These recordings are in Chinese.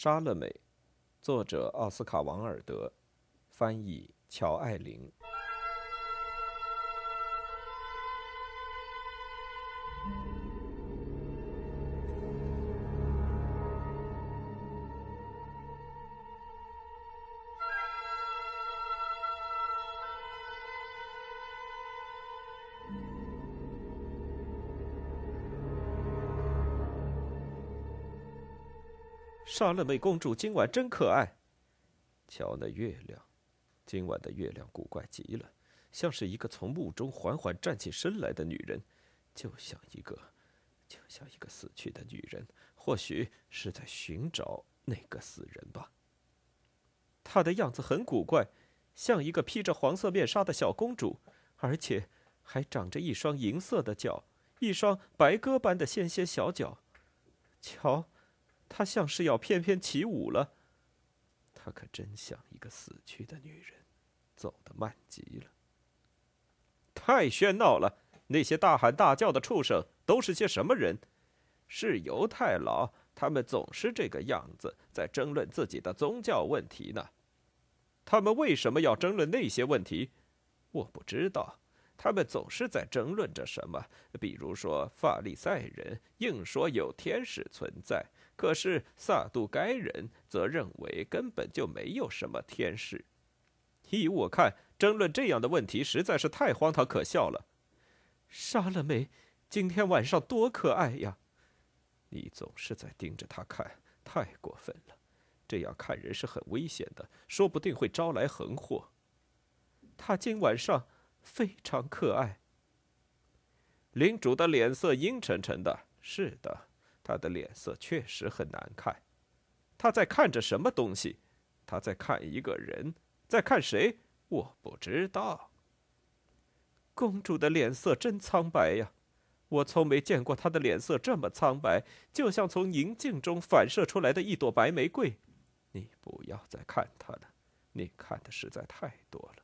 莎乐美，作者奥斯卡·王尔德，翻译乔·爱玲。莎乐美公主今晚真可爱。瞧那月亮，今晚的月亮古怪极了，像是一个从墓中缓缓站起身来的女人，就像一个，就像一个死去的女人，或许是在寻找那个死人吧。她的样子很古怪，像一个披着黄色面纱的小公主，而且还长着一双银色的脚，一双白鸽般的纤纤小脚。瞧。她像是要翩翩起舞了，她可真像一个死去的女人，走得慢极了。太喧闹了！那些大喊大叫的畜生都是些什么人？是犹太佬，他们总是这个样子，在争论自己的宗教问题呢。他们为什么要争论那些问题？我不知道。他们总是在争论着什么，比如说法利赛人硬说有天使存在。可是萨杜该人则认为根本就没有什么天使。依我看，争论这样的问题实在是太荒唐可笑了。莎乐美，今天晚上多可爱呀！你总是在盯着他看，太过分了。这样看人是很危险的，说不定会招来横祸。他今晚上非常可爱。领主的脸色阴沉沉的。是的。他的脸色确实很难看，他在看着什么东西？他在看一个人，在看谁？我不知道。公主的脸色真苍白呀，我从没见过她的脸色这么苍白，就像从宁静中反射出来的一朵白玫瑰。你不要再看她了，你看的实在太多了。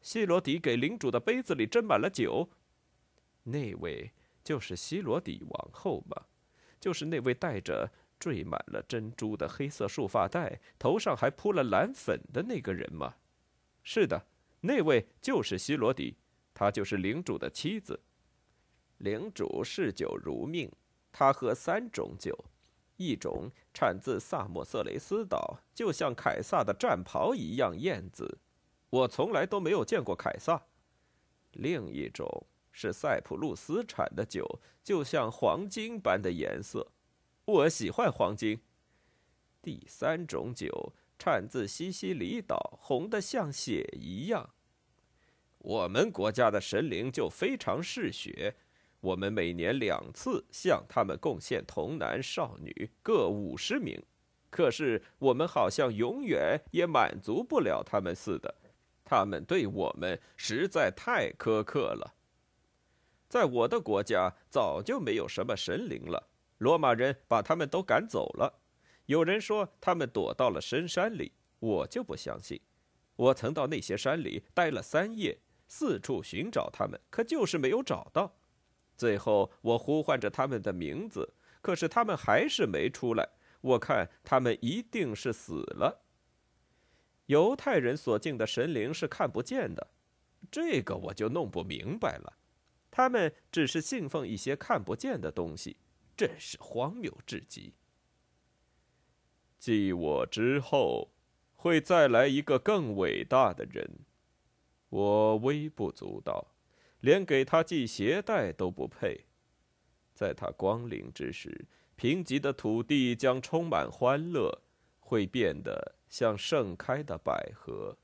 希罗迪给领主的杯子里斟满了酒，那位。就是希罗底王后吗？就是那位戴着缀满了珍珠的黑色束发带、头上还铺了蓝粉的那个人吗？是的，那位就是希罗底，她就是领主的妻子。领主嗜酒如命，他喝三种酒，一种产自萨莫色雷斯岛，就像凯撒的战袍一样艳紫，我从来都没有见过凯撒。另一种。是塞浦路斯产的酒，就像黄金般的颜色，我喜欢黄金。第三种酒产自西西里岛，红的像血一样。我们国家的神灵就非常嗜血，我们每年两次向他们贡献童男少女各五十名，可是我们好像永远也满足不了他们似的，他们对我们实在太苛刻了。在我的国家，早就没有什么神灵了。罗马人把他们都赶走了。有人说他们躲到了深山里，我就不相信。我曾到那些山里待了三夜，四处寻找他们，可就是没有找到。最后，我呼唤着他们的名字，可是他们还是没出来。我看他们一定是死了。犹太人所敬的神灵是看不见的，这个我就弄不明白了。他们只是信奉一些看不见的东西，真是荒谬至极。继我之后，会再来一个更伟大的人，我微不足道，连给他系鞋带都不配。在他光临之时，贫瘠的土地将充满欢乐，会变得像盛开的百合。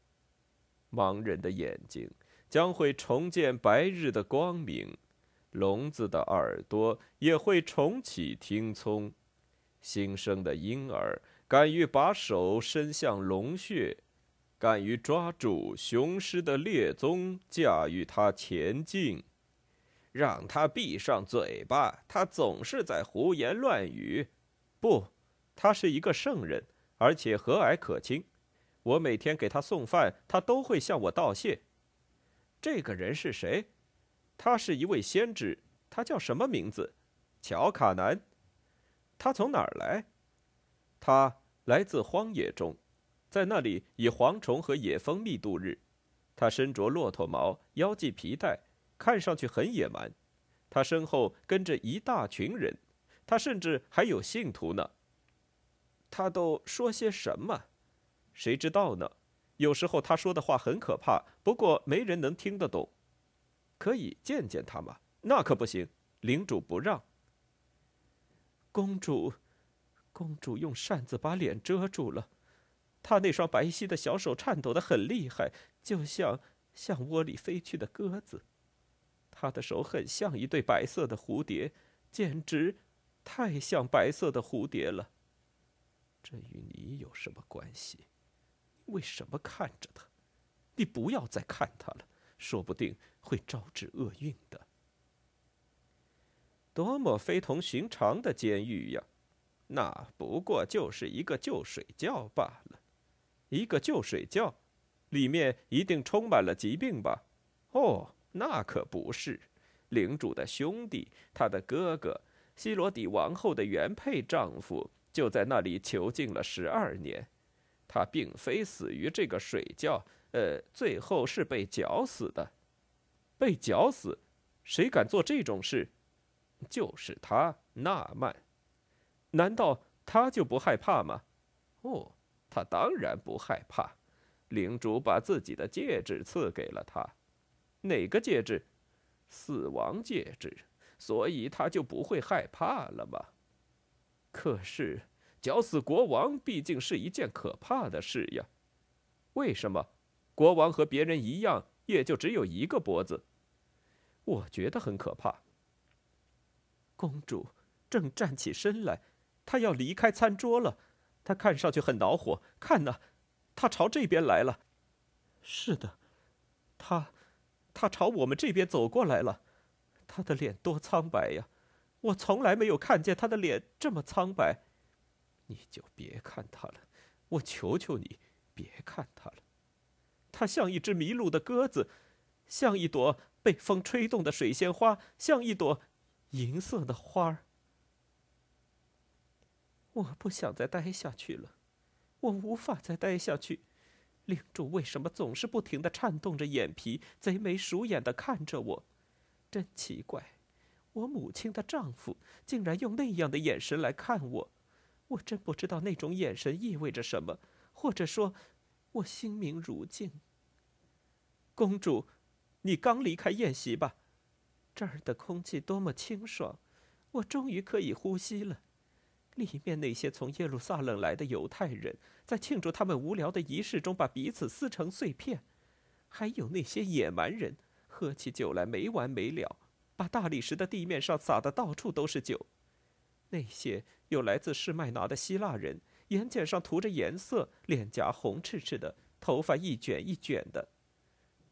盲人的眼睛。将会重见白日的光明，聋子的耳朵也会重启听聪，新生的婴儿敢于把手伸向龙穴，敢于抓住雄狮的猎踪，驾驭它前进。让他闭上嘴巴，他总是在胡言乱语。不，他是一个圣人，而且和蔼可亲。我每天给他送饭，他都会向我道谢。这个人是谁？他是一位先知。他叫什么名字？乔卡南。他从哪儿来？他来自荒野中，在那里以蝗虫和野蜂蜜度日。他身着骆驼毛，腰系皮带，看上去很野蛮。他身后跟着一大群人，他甚至还有信徒呢。他都说些什么？谁知道呢？有时候他说的话很可怕，不过没人能听得懂。可以见见他吗？那可不行，领主不让。公主，公主用扇子把脸遮住了，她那双白皙的小手颤抖的很厉害，就像向窝里飞去的鸽子。她的手很像一对白色的蝴蝶，简直太像白色的蝴蝶了。这与你有什么关系？为什么看着他？你不要再看他了，说不定会招致厄运的。多么非同寻常的监狱呀！那不过就是一个旧水窖罢了。一个旧水窖，里面一定充满了疾病吧？哦，那可不是。领主的兄弟，他的哥哥，希罗底王后的原配丈夫，就在那里囚禁了十二年。他并非死于这个水窖，呃，最后是被绞死的。被绞死？谁敢做这种事？就是他，纳曼。难道他就不害怕吗？哦，他当然不害怕。领主把自己的戒指赐给了他。哪个戒指？死亡戒指。所以他就不会害怕了吗？可是。绞死国王毕竟是一件可怕的事呀。为什么？国王和别人一样，也就只有一个脖子。我觉得很可怕。公主正站起身来，她要离开餐桌了。她看上去很恼火。看呐，她朝这边来了。是的，她，她朝我们这边走过来了。她的脸多苍白呀！我从来没有看见她的脸这么苍白。你就别看他了，我求求你，别看他了。他像一只迷路的鸽子，像一朵被风吹动的水仙花，像一朵银色的花儿。我不想再待下去了，我无法再待下去。领主为什么总是不停的颤动着眼皮，贼眉鼠眼的看着我？真奇怪，我母亲的丈夫竟然用那样的眼神来看我。我真不知道那种眼神意味着什么，或者说，我心明如镜。公主，你刚离开宴席吧？这儿的空气多么清爽，我终于可以呼吸了。里面那些从耶路撒冷来的犹太人在庆祝他们无聊的仪式中把彼此撕成碎片，还有那些野蛮人喝起酒来没完没了，把大理石的地面上洒的到处都是酒。那些有来自士麦拿的希腊人，眼睑上涂着颜色，脸颊红赤赤的，头发一卷一卷的；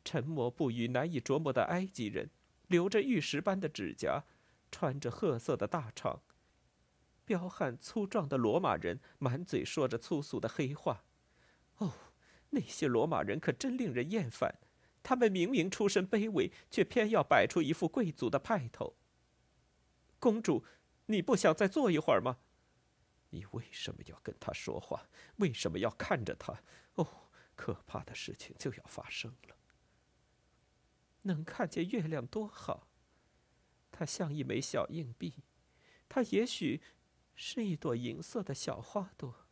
沉默不语、难以琢磨的埃及人，留着玉石般的指甲，穿着褐色的大氅；彪悍粗壮的罗马人，满嘴说着粗俗的黑话。哦，那些罗马人可真令人厌烦！他们明明出身卑微，却偏要摆出一副贵族的派头。公主。你不想再坐一会儿吗？你为什么要跟他说话？为什么要看着他？哦，可怕的事情就要发生了。能看见月亮多好！它像一枚小硬币，它也许是一朵银色的小花朵。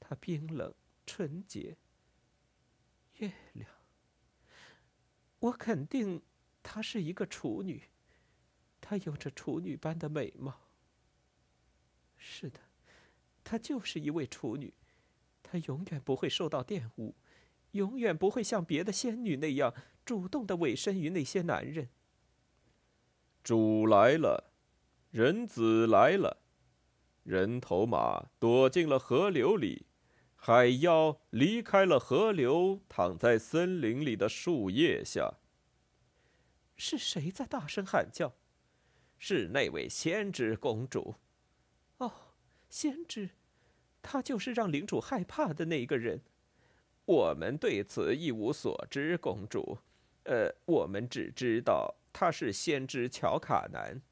它冰冷纯洁。月亮，我肯定她是一个处女，她有着处女般的美貌。是的，她就是一位处女，她永远不会受到玷污，永远不会像别的仙女那样主动的委身于那些男人。主来了，人子来了，人头马躲进了河流里，海妖离开了河流，躺在森林里的树叶下。是谁在大声喊叫？是那位先知公主。先知，他就是让领主害怕的那个人。我们对此一无所知，公主。呃，我们只知道他是先知乔卡南。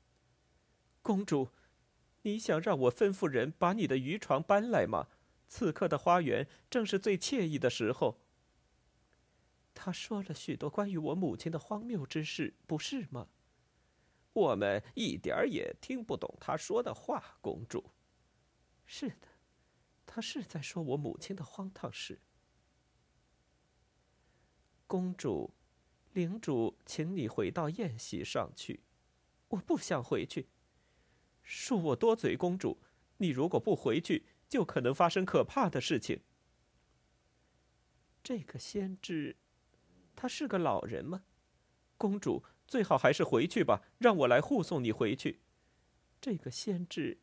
公主，你想让我吩咐人把你的渔船搬来吗？此刻的花园正是最惬意的时候。他说了许多关于我母亲的荒谬之事，不是吗？我们一点儿也听不懂他说的话，公主。是的，他是在说我母亲的荒唐事。公主，领主，请你回到宴席上去。我不想回去。恕我多嘴，公主，你如果不回去，就可能发生可怕的事情。这个先知。他是个老人吗？公主，最好还是回去吧，让我来护送你回去。这个先知，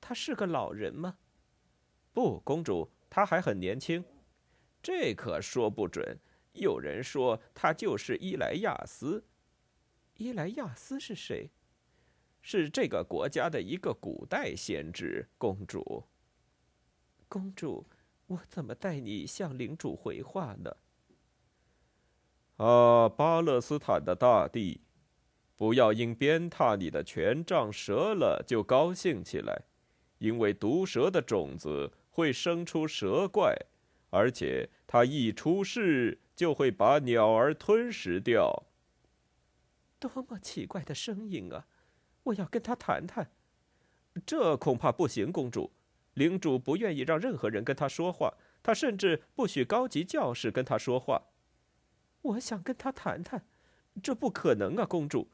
他是个老人吗？不，公主，他还很年轻。这可说不准。有人说他就是伊莱亚斯。伊莱亚斯是谁？是这个国家的一个古代先知。公主，公主，我怎么带你向领主回话呢？啊，巴勒斯坦的大地，不要因鞭挞你的权杖折了就高兴起来，因为毒蛇的种子会生出蛇怪，而且它一出世就会把鸟儿吞食掉。多么奇怪的声音啊！我要跟他谈谈。这恐怕不行，公主。领主不愿意让任何人跟他说话，他甚至不许高级教士跟他说话。我想跟他谈谈，这不可能啊，公主。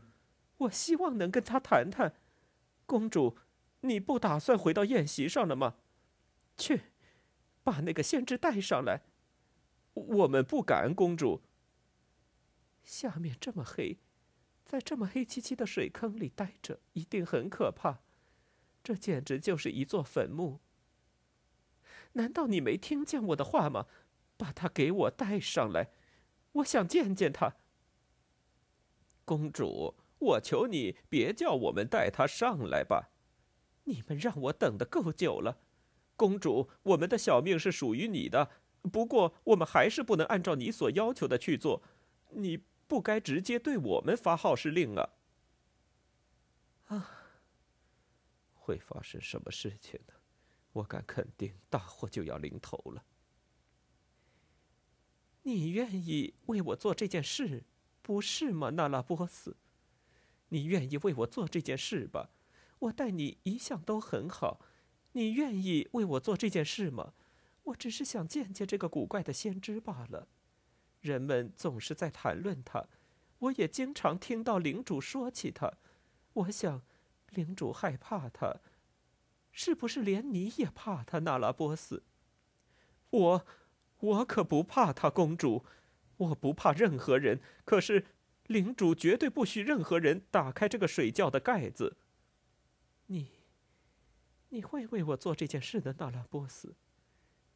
我希望能跟他谈谈。公主，你不打算回到宴席上了吗？去，把那个先知带上来。我们不敢，公主。下面这么黑，在这么黑漆漆的水坑里待着，一定很可怕。这简直就是一座坟墓。难道你没听见我的话吗？把他给我带上来。我想见见他，公主，我求你别叫我们带他上来吧。你们让我等的够久了，公主，我们的小命是属于你的。不过，我们还是不能按照你所要求的去做。你不该直接对我们发号施令啊！啊，会发生什么事情呢？我敢肯定，大祸就要临头了。你愿意为我做这件事，不是吗，那拉波斯？你愿意为我做这件事吧？我待你一向都很好。你愿意为我做这件事吗？我只是想见见这个古怪的先知罢了。人们总是在谈论他，我也经常听到领主说起他。我想，领主害怕他，是不是连你也怕他，那拉波斯？我。我可不怕他，公主，我不怕任何人。可是，领主绝对不许任何人打开这个水窖的盖子。你，会为我做这件事的，纳拉波斯。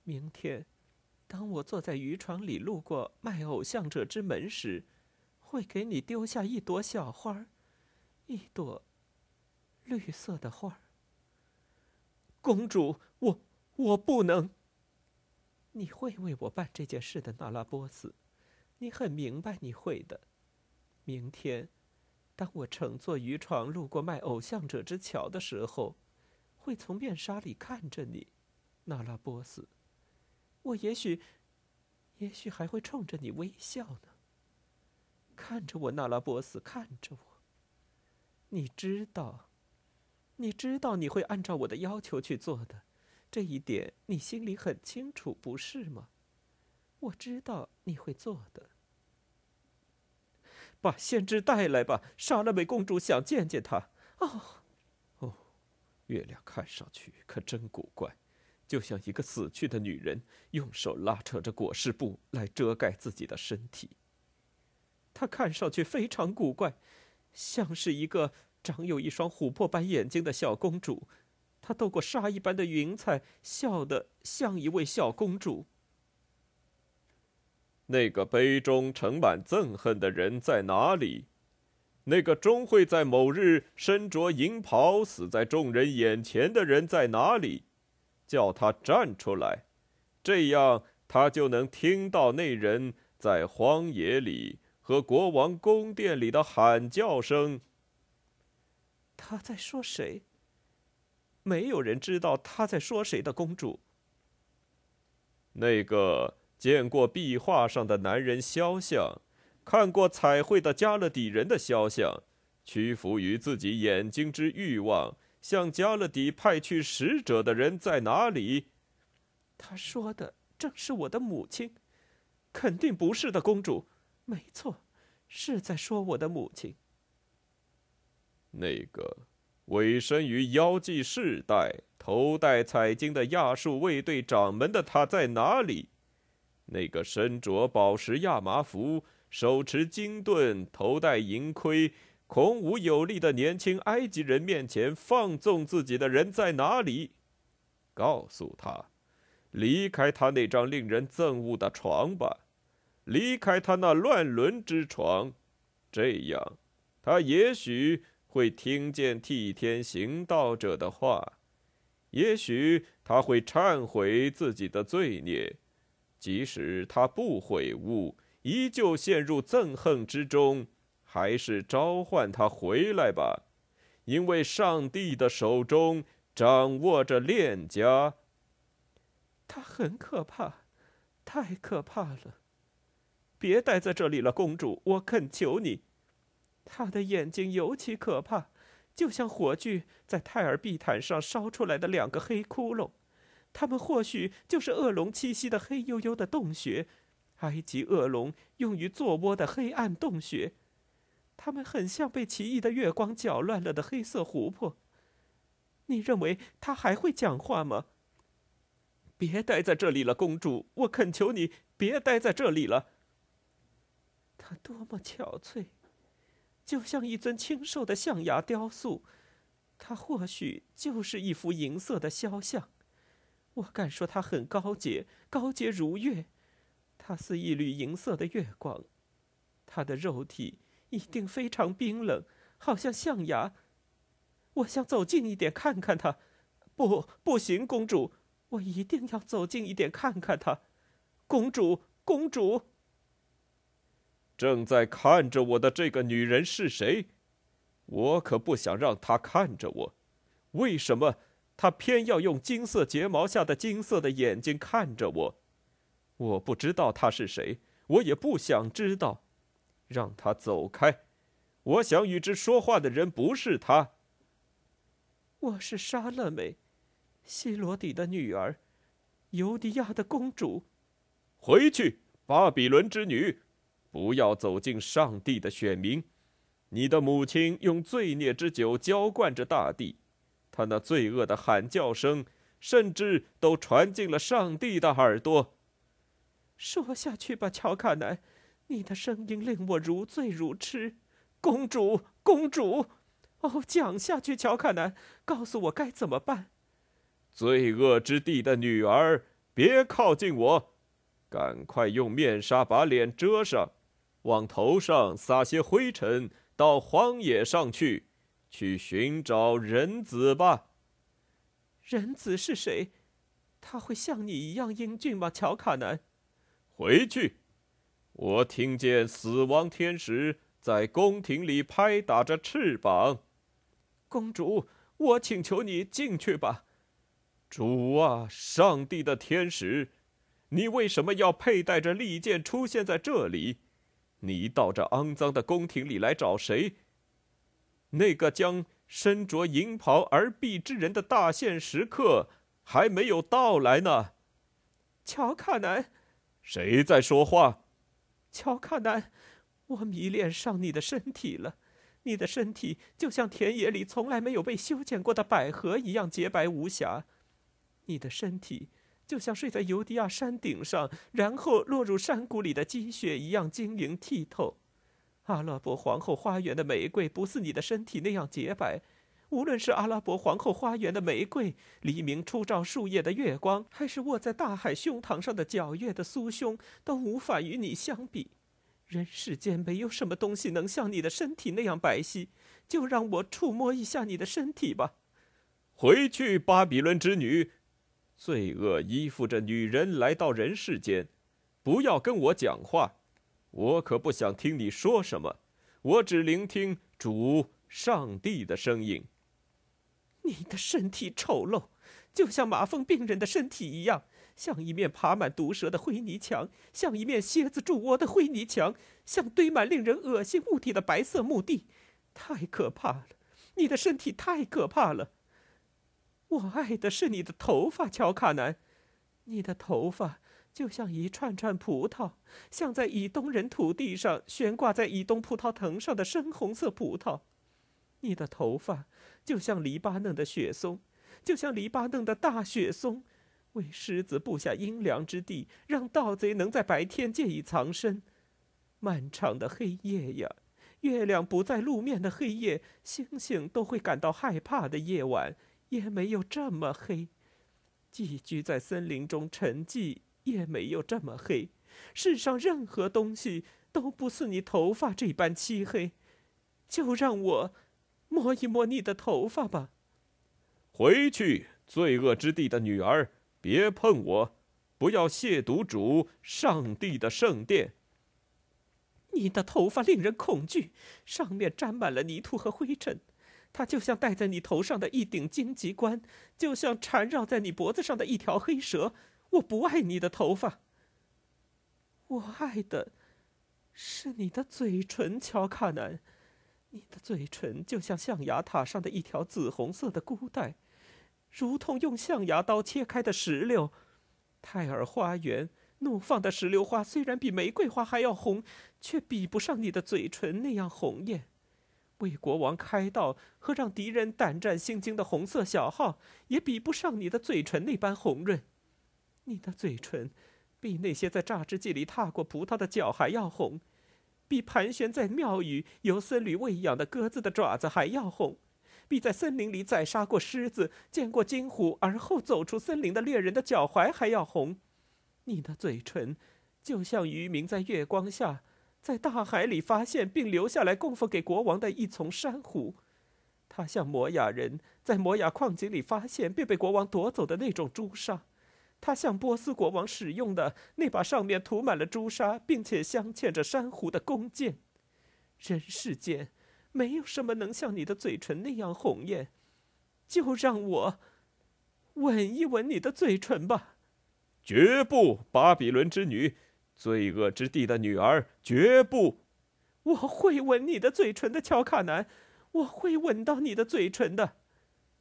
明天，当我坐在渔船里路过卖偶像者之门时，会给你丢下一朵小花，一朵绿色的花。公主，我我不能。你会为我办这件事的，纳拉波斯，你很明白你会的。明天，当我乘坐渔船路过卖偶像者之桥的时候，会从面纱里看着你，纳拉波斯。我也许，也许还会冲着你微笑呢。看着我，纳拉波斯，看着我。你知道，你知道你会按照我的要求去做的。这一点你心里很清楚，不是吗？我知道你会做的。把先知带来吧，莎拉美公主想见见他。哦，月亮看上去可真古怪，就像一个死去的女人用手拉扯着裹尸布来遮盖自己的身体。她看上去非常古怪，像是一个长有一双琥珀般眼睛的小公主。她透过纱一般的云彩，笑得像一位小公主。那个杯中盛满憎恨的人在哪里？那个终会在某日身着银袍死在众人眼前的人在哪里？叫他站出来，这样他就能听到那人在荒野里和国王宫殿里的喊叫声。他在说谁？没有人知道他在说谁的公主。那个见过壁画上的男人肖像，看过彩绘的加勒底人的肖像，屈服于自己眼睛之欲望，向加勒底派去使者的人在哪里？他说的正是我的母亲，肯定不是的，公主。没错，是在说我的母亲。那个委身于妖祭世代。头戴彩金的亚述卫队掌门的他在哪里？那个身着宝石亚麻服、手持金盾、头戴银盔、孔武有力的年轻埃及人面前放纵自己的人在哪里？告诉他，离开他那张令人憎恶的床吧，离开他那乱伦之床，这样，他也许会听见替天行道者的话。也许他会忏悔自己的罪孽，即使他不悔悟，依旧陷入憎恨之中，还是召唤他回来吧，因为上帝的手中掌握着链家。他很可怕，太可怕了！别待在这里了，公主，我恳求你。他的眼睛尤其可怕。就像火炬在泰尔地毯上烧出来的两个黑窟窿，他们或许就是恶龙栖息的黑黝黝的洞穴，埃及恶龙用于做窝的黑暗洞穴。它们很像被奇异的月光搅乱了的黑色湖泊。你认为他还会讲话吗？别待在这里了，公主，我恳求你别待在这里了。他多么憔悴。就像一尊清瘦的象牙雕塑，它或许就是一幅银色的肖像。我敢说它很高洁，高洁如月。它似一缕银色的月光。它的肉体一定非常冰冷，好像象牙。我想走近一点看看它。不，不行，公主，我一定要走近一点看看它。公主，公主。正在看着我的这个女人是谁？我可不想让她看着我。为什么她偏要用金色睫毛下的金色的眼睛看着我？我不知道她是谁，我也不想知道。让她走开！我想与之说话的人不是她。我是莎乐美，希罗底的女儿，尤迪亚的公主。回去，巴比伦之女。不要走进上帝的选民，你的母亲用罪孽之酒浇灌着大地，她那罪恶的喊叫声，甚至都传进了上帝的耳朵。说下去吧，乔卡南，你的声音令我如醉如痴。公主，公主，哦，讲下去，乔卡南，告诉我该怎么办。罪恶之地的女儿，别靠近我，赶快用面纱把脸遮上。往头上撒些灰尘，到荒野上去，去寻找人子吧。人子是谁？他会像你一样英俊吗，乔卡南？回去。我听见死亡天使在宫廷里拍打着翅膀。公主，我请求你进去吧。主啊，上帝的天使，你为什么要佩戴着利剑出现在这里？你到这肮脏的宫廷里来找谁？那个将身着银袍而毙之人的大限时刻还没有到来呢。乔卡南，谁在说话？乔卡南，我迷恋上你的身体了。你的身体就像田野里从来没有被修剪过的百合一样洁白无瑕。你的身体。就像睡在尤迪亚山顶上，然后落入山谷里的积雪一样晶莹剔透。阿拉伯皇后花园的玫瑰不似你的身体那样洁白。无论是阿拉伯皇后花园的玫瑰，黎明初照树叶的月光，还是卧在大海胸膛上的皎月的酥胸，都无法与你相比。人世间没有什么东西能像你的身体那样白皙。就让我触摸一下你的身体吧。回去，巴比伦之女。罪恶依附着女人来到人世间，不要跟我讲话，我可不想听你说什么，我只聆听主上帝的声音。你的身体丑陋，就像麻风病人的身体一样，像一面爬满毒蛇的灰泥墙，像一面蝎子筑窝的灰泥墙，像堆满令人恶心物体的白色墓地，太可怕了！你的身体太可怕了。我爱的是你的头发，乔卡南，你的头发就像一串串葡萄，像在以东人土地上悬挂在以东葡萄藤上的深红色葡萄。你的头发就像黎巴嫩的雪松，就像黎巴嫩的大雪松，为狮子布下阴凉之地，让盗贼能在白天借以藏身。漫长的黑夜呀，月亮不在路面的黑夜，星星都会感到害怕的夜晚，也没有这么黑。寄居在森林中沉寂，也没有这么黑。世上任何东西都不似你头发这般漆黑。就让我。摸一摸你的头发吧。回去，罪恶之地的女儿，别碰我，不要亵渎主上帝的圣殿。你的头发令人恐惧，上面沾满了泥土和灰尘，它就像戴在你头上的一顶荆棘冠，就像缠绕在你脖子上的一条黑蛇。我不爱你的头发，我爱的是你的嘴唇，乔卡南。你的嘴唇就像象牙塔上的一条紫红色的箍带，如同用象牙刀切开的石榴。泰尔花园怒放的石榴花虽然比玫瑰花还要红，却比不上你的嘴唇那样红艳。为国王开道和让敌人胆战心惊的红色小号，也比不上你的嘴唇那般红润。你的嘴唇，比那些在榨汁机里踏过葡萄的脚还要红。比盘旋在庙宇由僧侣喂养的鸽子的爪子还要红，比在森林里宰杀过狮子、见过金虎而后走出森林的猎人的脚踝还要红。你的嘴唇，就像渔民在月光下，在大海里发现并留下来供奉给国王的一丛珊瑚。它像摩雅人在摩雅矿井里发现并被国王夺走的那种朱砂。它像波斯国王使用的那把上面涂满了朱砂，并且镶嵌着珊瑚的弓箭。人世间没有什么能像你的嘴唇那样红艳，就让我吻一吻你的嘴唇吧。绝不，巴比伦之女，罪恶之地的女儿，绝不！我会吻你的嘴唇的，乔卡南，我会吻到你的嘴唇的，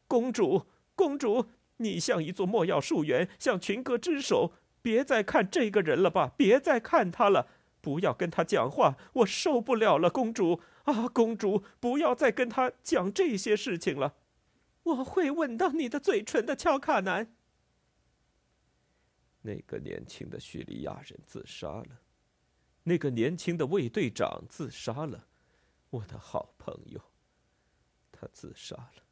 公主，公主。你像一座莫药树园，像群歌之首。别再看这个人了吧，别再看他了，不要跟他讲话，我受不了了，公主啊，公主，不要再跟他讲这些事情了。我会吻到你的嘴唇的，乔卡南。那个年轻的叙利亚人自杀了，那个年轻的卫队长自杀了，我的好朋友，他自杀了。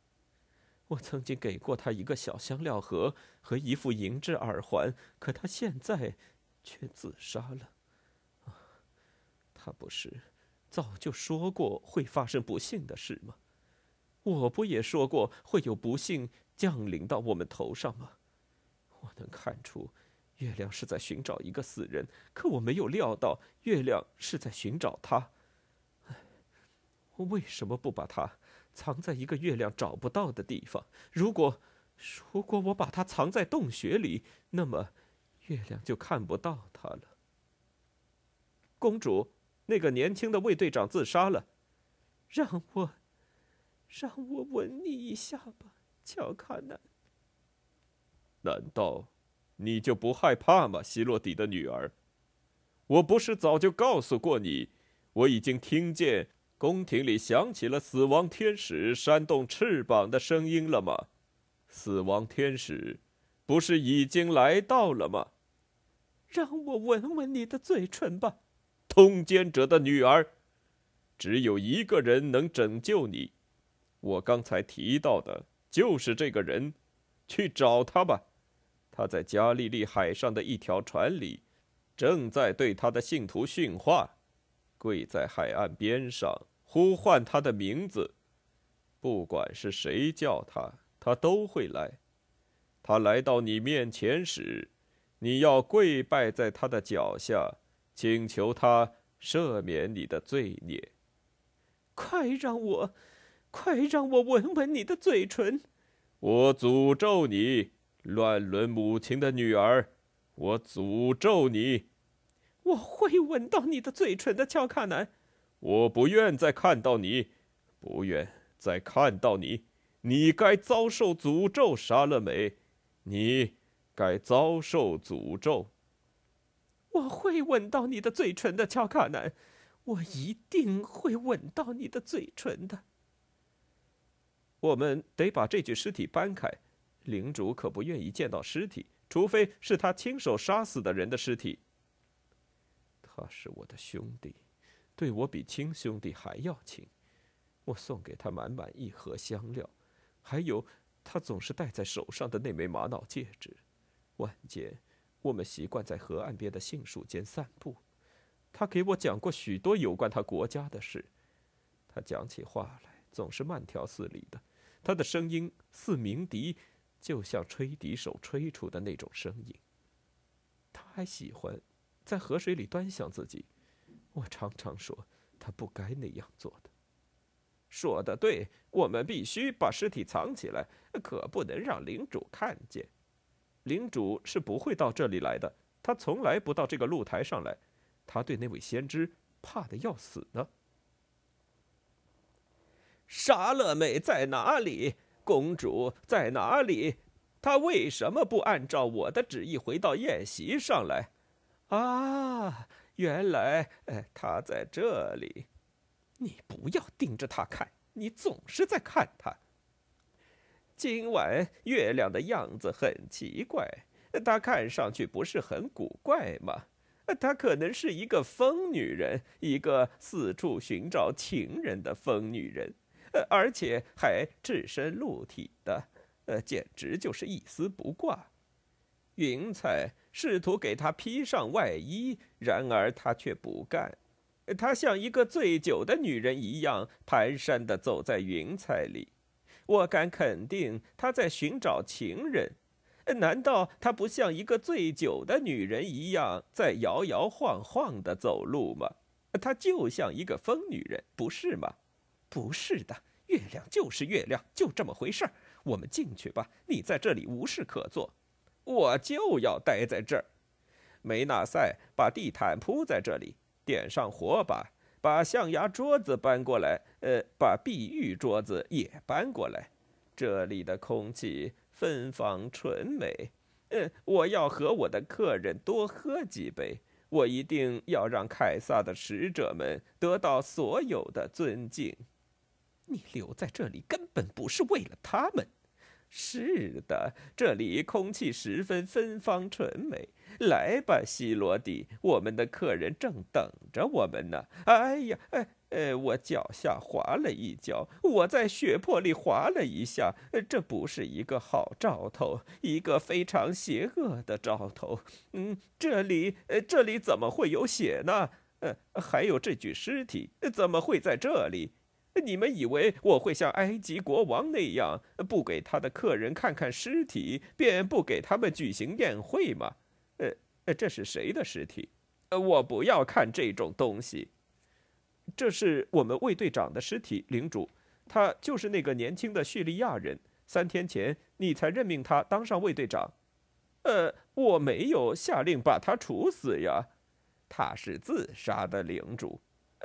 我曾经给过他一个小香料盒和一副银质耳环，可他现在却自杀了。他不是早就说过会发生不幸的事吗？我不也说过会有不幸降临到我们头上吗？我能看出，月亮是在寻找一个死人，可我没有料到月亮是在寻找他。唉，我为什么不把他？藏在一个月亮找不到的地方。如果，如果我把它藏在洞穴里，那么月亮就看不到它了。公主，那个年轻的卫队长自杀了。让我，让我吻你一下吧，乔卡南。难道你就不害怕吗，希洛底的女儿？我不是早就告诉过你，我已经听见。宫廷里响起了死亡天使扇动翅膀的声音了吗？死亡天使，不是已经来到了吗？让我吻吻你的嘴唇吧，通奸者的女儿。只有一个人能拯救你，我刚才提到的就是这个人，去找他吧。他在加利利海上的一条船里，正在对他的信徒训话。跪在海岸边上，呼唤他的名字。不管是谁叫他，他都会来。他来到你面前时，你要跪拜在他的脚下，请求他赦免你的罪孽。快让我，快让我吻吻你的嘴唇！我诅咒你，乱伦母亲的女儿！我诅咒你！我会吻到你的嘴唇的，乔卡南。我不愿再看到你，不愿再看到你。你该遭受诅咒，莎乐美，你该遭受诅咒。我会吻到你的嘴唇的，乔卡南，我一定会吻到你的嘴唇的。我们得把这具尸体搬开，领主可不愿意见到尸体，除非是他亲手杀死的人的尸体。他是我的兄弟，对我比亲兄弟还要亲。我送给他满满一盒香料，还有他总是戴在手上的那枚玛瑙戒指。晚间。我们习惯在河岸边的杏树间散步。他给我讲过许多有关他国家的事。他讲起话来总是慢条斯理的，他的声音似鸣笛，就像吹笛手吹出的那种声音。他还喜欢在河水里端详自己。我常常说他不该那样做的。说的对，我们必须把尸体藏起来，可不能让领主看见。领主是不会到这里来的，他从来不到这个露台上来。他对那位先知怕的要死呢。莎乐美在哪里？公主在哪里？她为什么不按照我的旨意回到宴席上来？啊，原来，哎，她在这里。你不要盯着他看，你总是在看他。今晚月亮的样子很奇怪，她看上去不是很古怪吗？她可能是一个疯女人，一个四处寻找情人的疯女人，而且还赤身露体的，呃，简直就是一丝不挂。云彩试图给她披上外衣，然而她却不干。她像一个醉酒的女人一样，蹒跚地走在云彩里。我敢肯定，他在寻找情人。难道他不像一个醉酒的女人一样在摇摇晃晃的走路吗？她就像一个疯女人，不是吗？不是的，月亮就是月亮，就这么回事儿。我们进去吧，你在这里无事可做。我就要待在这儿。梅纳赛，把地毯铺在这里，点上火把。把象牙桌子搬过来，呃，把碧玉桌子也搬过来。这里的空气芬芳纯美，呃，我要和我的客人多喝几杯。我一定要让凯撒的使者们得到所有的尊敬。你留在这里根本不是为了他们。是的，这里空气十分芬芳纯美。来吧，西罗底，我们的客人正等着我们呢。哎呀，哎，呃，我脚下滑了一跤，我在血泊里滑了一下，这不是一个好兆头，一个非常邪恶的兆头。嗯，这里，这里怎么会有血呢？呃，还有这具尸体怎么会在这里？你们以为我会像埃及国王那样，不给他的客人看看尸体，便不给他们举行宴会吗？呃，这是谁的尸体？呃，我不要看这种东西。这是我们卫队长的尸体，领主，他就是那个年轻的叙利亚人。三天前你才任命他当上卫队长。呃，我没有下令把他处死呀，他是自杀的，领主。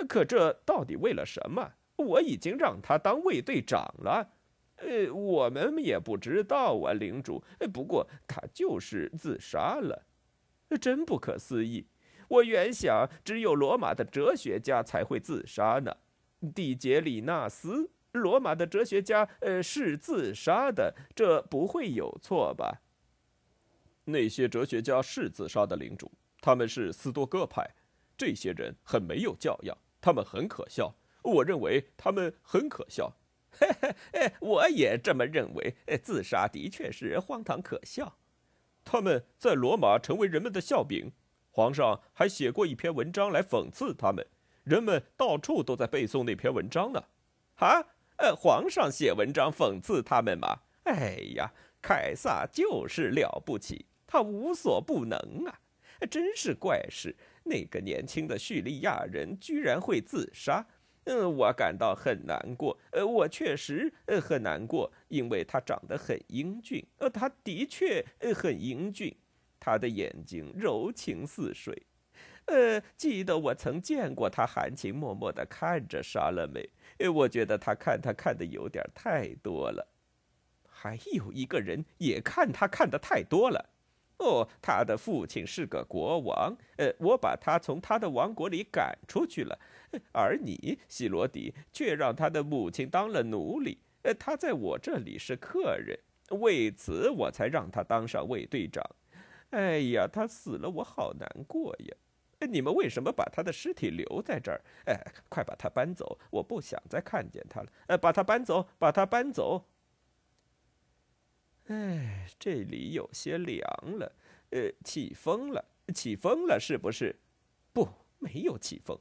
可这到底为了什么？我已经让他当卫队长了。呃，我们也不知道啊，领主。不过他就是自杀了。真不可思议！我原想只有罗马的哲学家才会自杀呢。蒂杰里纳斯，罗马的哲学家，呃，是自杀的，这不会有错吧？那些哲学家是自杀的，领主，他们是斯多哥派。这些人很没有教养，他们很可笑。我认为他们很可笑。嘿嘿，我也这么认为。自杀的确是荒唐可笑。他们在罗马成为人们的笑柄，皇上还写过一篇文章来讽刺他们，人们到处都在背诵那篇文章呢。啊，呃，皇上写文章讽刺他们吗？哎呀，凯撒就是了不起，他无所不能啊！真是怪事，那个年轻的叙利亚人居然会自杀，嗯，我感到很难过。呃，我确实呃很难过，因为他长得很英俊。呃，他的确呃很英俊，他的眼睛柔情似水。呃，记得我曾见过他含情脉脉地看着莎乐美。呃，我觉得他看他看的有点太多了。还有一个人也看他看的太多了。哦，他的父亲是个国王，呃，我把他从他的王国里赶出去了，而你，希罗底，却让他的母亲当了奴隶，呃，他在我这里是客人，为此我才让他当上卫队长。哎呀，他死了，我好难过呀！你们为什么把他的尸体留在这儿？哎，快把他搬走，我不想再看见他了。呃，把他搬走，把他搬走。哎，这里有些凉了，呃，起风了，起风了，是不是？不，没有起风。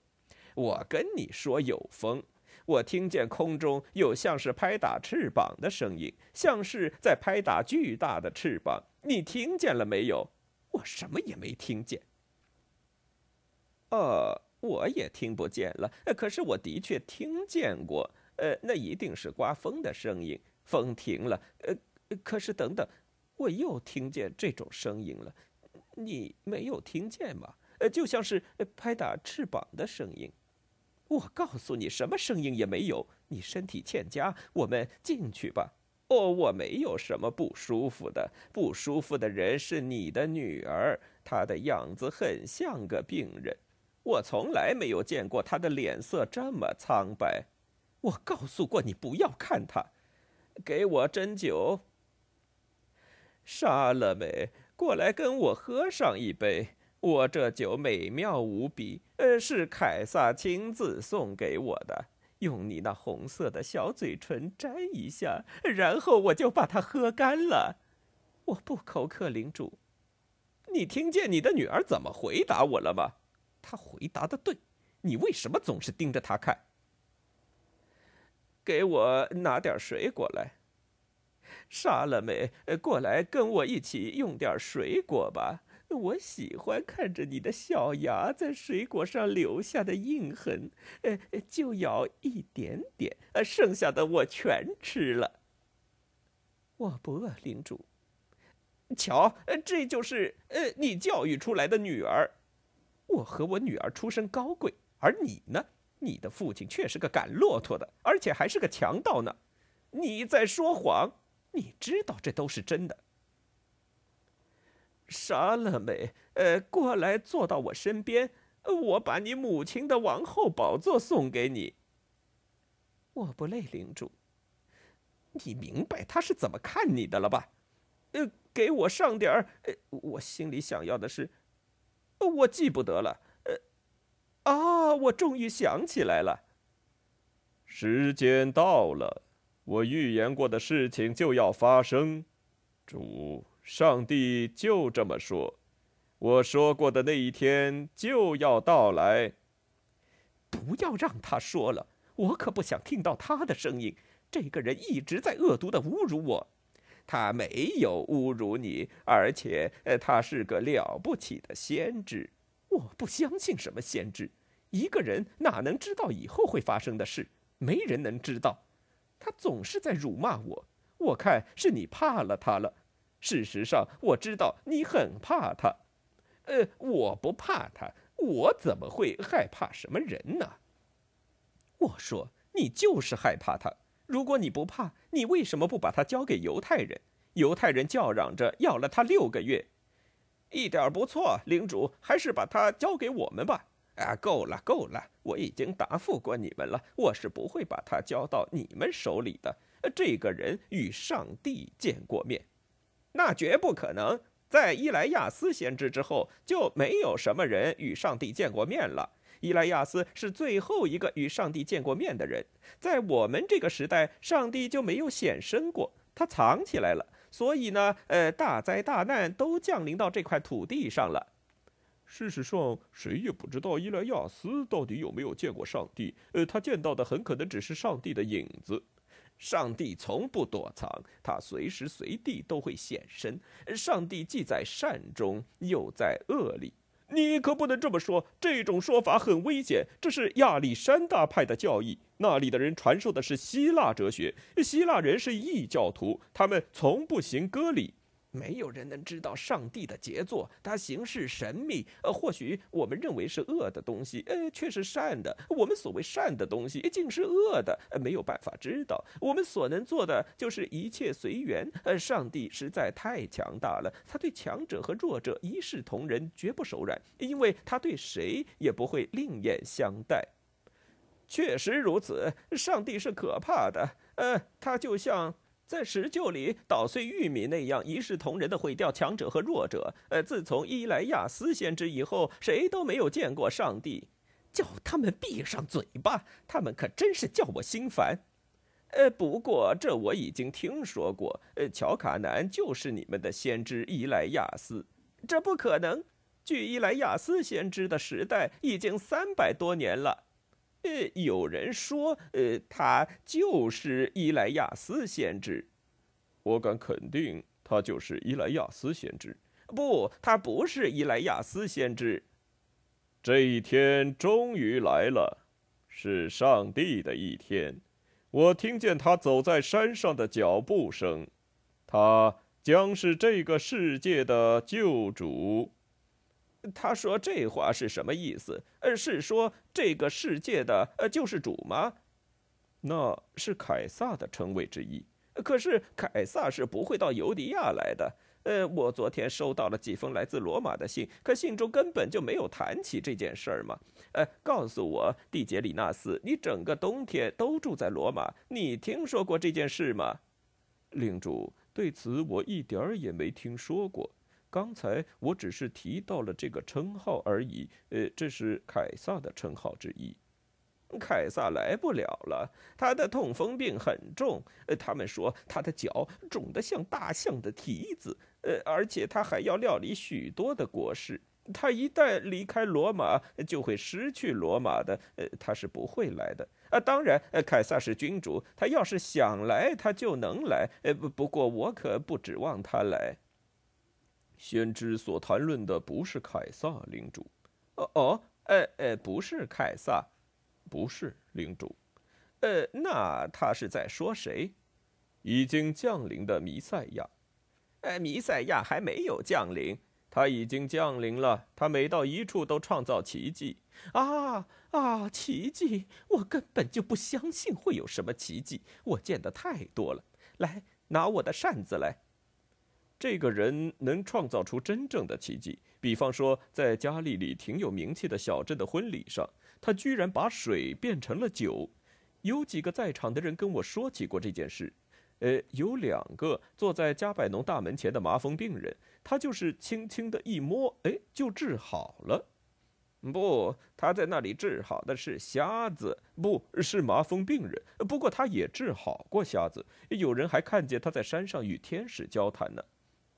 我跟你说有风，我听见空中有像是拍打翅膀的声音，像是在拍打巨大的翅膀。你听见了没有？我什么也没听见。呃，我也听不见了。可是我的确听见过，呃，那一定是刮风的声音。风停了，呃。可是，等等，我又听见这种声音了，你没有听见吗？呃，就像是拍打翅膀的声音。我告诉你，什么声音也没有。你身体欠佳，我们进去吧。哦，我没有什么不舒服的。不舒服的人是你的女儿，她的样子很像个病人。我从来没有见过她的脸色这么苍白。我告诉过你不要看她。给我针灸。杀了没，过来跟我喝上一杯。我这酒美妙无比，呃，是凯撒亲自送给我的。用你那红色的小嘴唇沾一下，然后我就把它喝干了。我不口渴，领主。你听见你的女儿怎么回答我了吗？她回答的对。你为什么总是盯着她看？给我拿点水果来。莎乐美，过来跟我一起用点水果吧。我喜欢看着你的小牙在水果上留下的印痕。呃，就咬一点点，呃，剩下的我全吃了。我不饿，领主。瞧，这就是呃你教育出来的女儿。我和我女儿出身高贵，而你呢？你的父亲却是个赶骆驼的，而且还是个强盗呢。你在说谎。你知道这都是真的，莎乐美，呃，过来坐到我身边，我把你母亲的王后宝座送给你。我不累，领主。你明白他是怎么看你的了吧？呃，给我上点儿。呃，我心里想要的是，我记不得了。呃，啊，我终于想起来了。时间到了。我预言过的事情就要发生，主上帝就这么说。我说过的那一天就要到来。不要让他说了，我可不想听到他的声音。这个人一直在恶毒的侮辱我。他没有侮辱你，而且他是个了不起的先知。我不相信什么先知。一个人哪能知道以后会发生的事？没人能知道。他总是在辱骂我，我看是你怕了他了。事实上，我知道你很怕他。呃，我不怕他，我怎么会害怕什么人呢？我说，你就是害怕他。如果你不怕，你为什么不把他交给犹太人？犹太人叫嚷着要了他六个月，一点不错。领主，还是把他交给我们吧。啊，够了，够了！我已经答复过你们了，我是不会把他交到你们手里的。这个人与上帝见过面，那绝不可能。在伊莱亚斯先知之后，就没有什么人与上帝见过面了。伊莱亚斯是最后一个与上帝见过面的人。在我们这个时代，上帝就没有显身过，他藏起来了。所以呢，呃，大灾大难都降临到这块土地上了。事实上，谁也不知道伊莱亚斯到底有没有见过上帝。呃，他见到的很可能只是上帝的影子。上帝从不躲藏，他随时随地都会现身。上帝既在善中，又在恶里。你可不能这么说，这种说法很危险。这是亚历山大派的教义，那里的人传授的是希腊哲学。希腊人是异教徒，他们从不行割礼。没有人能知道上帝的杰作，他行事神秘。呃，或许我们认为是恶的东西，呃，却是善的；我们所谓善的东西，竟是恶的。呃，没有办法知道。我们所能做的就是一切随缘。呃，上帝实在太强大了，他对强者和弱者一视同仁，绝不手软，因为他对谁也不会另眼相待。确实如此，上帝是可怕的。呃，他就像……在石臼里捣碎玉米那样一视同仁的毁掉强者和弱者。呃，自从伊莱亚斯先知以后，谁都没有见过上帝。叫他们闭上嘴巴，他们可真是叫我心烦。呃，不过这我已经听说过。呃，乔卡南就是你们的先知伊莱亚斯。这不可能。距伊莱亚斯先知的时代已经三百多年了。呃，有人说，呃，他就是伊莱亚斯先知。我敢肯定，他就是伊莱亚斯先知。不，他不是伊莱亚斯先知。这一天终于来了，是上帝的一天。我听见他走在山上的脚步声，他将是这个世界的救主。他说这话是什么意思？呃，是说这个世界的呃救世主吗？那是凯撒的称谓之一。可是凯撒是不会到尤迪亚来的。呃，我昨天收到了几封来自罗马的信，可信中根本就没有谈起这件事儿嘛。呃，告诉我，蒂杰里纳斯，你整个冬天都住在罗马，你听说过这件事吗？领主，对此我一点儿也没听说过。刚才我只是提到了这个称号而已，呃，这是凯撒的称号之一。凯撒来不了了，他的痛风病很重，呃，他们说他的脚肿得像大象的蹄子，呃，而且他还要料理许多的国事。他一旦离开罗马，就会失去罗马的，呃，他是不会来的。啊，当然，呃，凯撒是君主，他要是想来，他就能来。呃，不，不过我可不指望他来。先知所谈论的不是凯撒领主，哦哦，呃呃，不是凯撒，不是领主，呃，那他是在说谁？已经降临的弥赛亚，呃，弥赛亚还没有降临，他已经降临了。他每到一处都创造奇迹，啊啊，奇迹！我根本就不相信会有什么奇迹，我见的太多了。来，拿我的扇子来。这个人能创造出真正的奇迹，比方说，在加利里挺有名气的小镇的婚礼上，他居然把水变成了酒。有几个在场的人跟我说起过这件事。呃，有两个坐在加百农大门前的麻风病人，他就是轻轻的一摸，哎，就治好了。不，他在那里治好的是瞎子，不是麻风病人。不过他也治好过瞎子。有人还看见他在山上与天使交谈呢。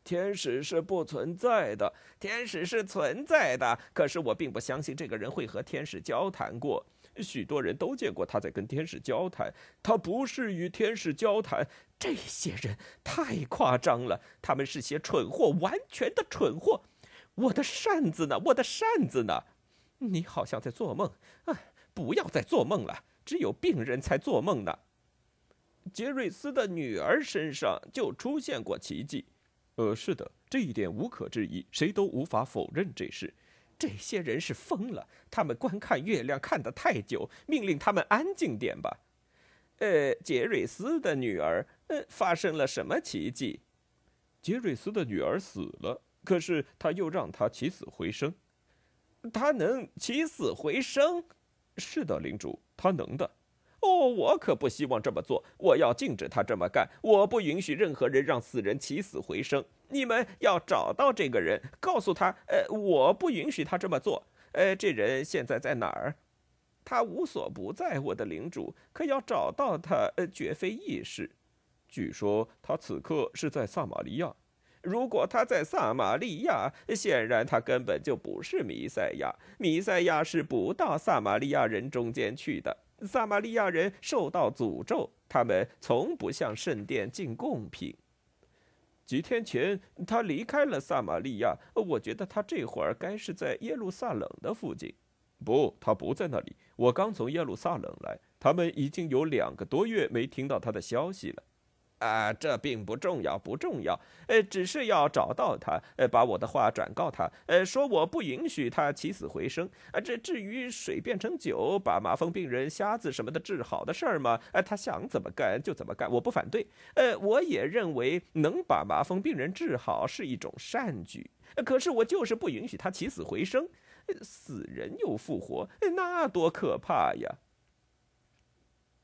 天使是不存在的，天使是存在的。可是我并不相信这个人会和天使交谈过。许多人都见过他在跟天使交谈，他不是与天使交谈。这些人太夸张了，他们是些蠢货，完全的蠢货。我的扇子呢？我的扇子呢？你好像在做梦啊！不要再做梦了，只有病人才做梦呢。杰瑞斯的女儿身上就出现过奇迹。呃，是的，这一点无可置疑，谁都无法否认这事。这些人是疯了，他们观看月亮看得太久，命令他们安静点吧。呃，杰瑞斯的女儿，呃，发生了什么奇迹？杰瑞斯的女儿死了，可是他又让她起死回生。他能起死回生？是的，领主，他能的。哦，我可不希望这么做。我要禁止他这么干。我不允许任何人让死人起死回生。你们要找到这个人，告诉他，呃，我不允许他这么做。呃，这人现在在哪儿？他无所不在，我的领主。可要找到他，呃，绝非易事。据说他此刻是在撒玛利亚。如果他在撒玛利亚，显然他根本就不是弥赛亚。弥赛亚是不到撒玛利亚人中间去的。撒玛利亚人受到诅咒，他们从不向圣殿进贡品。几天前他离开了撒玛利亚，我觉得他这会儿该是在耶路撒冷的附近。不，他不在那里。我刚从耶路撒冷来，他们已经有两个多月没听到他的消息了。啊，这并不重要，不重要。呃，只是要找到他，呃，把我的话转告他，呃，说我不允许他起死回生。啊，这至于水变成酒，把麻风病人、瞎子什么的治好的事儿嘛，呃，他想怎么干就怎么干，我不反对。呃，我也认为能把麻风病人治好是一种善举。可是我就是不允许他起死回生，死人又复活，那多可怕呀！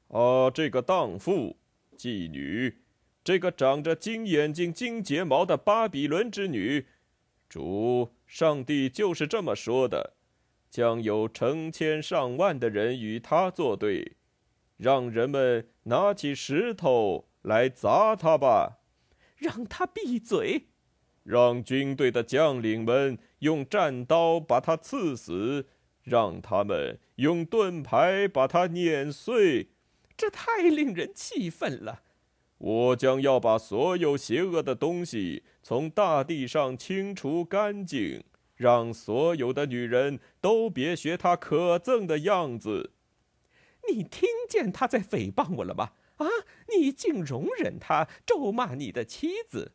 啊，这个荡妇、妓女。这个长着金眼睛、金睫毛的巴比伦之女，主上帝就是这么说的：将有成千上万的人与她作对，让人们拿起石头来砸她吧，让她闭嘴，让军队的将领们用战刀把她刺死，让他们用盾牌把她碾碎。这太令人气愤了。我将要把所有邪恶的东西从大地上清除干净，让所有的女人都别学他可憎的样子。你听见他在诽谤我了吗？啊，你竟容忍他咒骂你的妻子？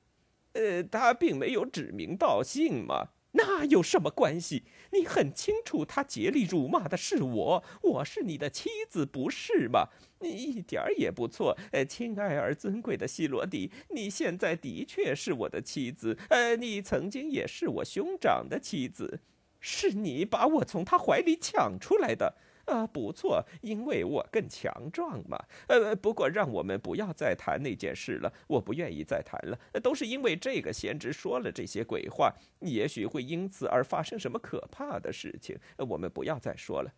呃，他并没有指名道姓嘛。那有什么关系？你很清楚，他竭力辱骂的是我，我是你的妻子，不是吗？你一点儿也不错，呃，亲爱而尊贵的西罗底，你现在的确是我的妻子，呃，你曾经也是我兄长的妻子，是你把我从他怀里抢出来的。啊，不错，因为我更强壮嘛。呃，不过让我们不要再谈那件事了，我不愿意再谈了。都是因为这个先知说了这些鬼话，也许会因此而发生什么可怕的事情。我们不要再说了。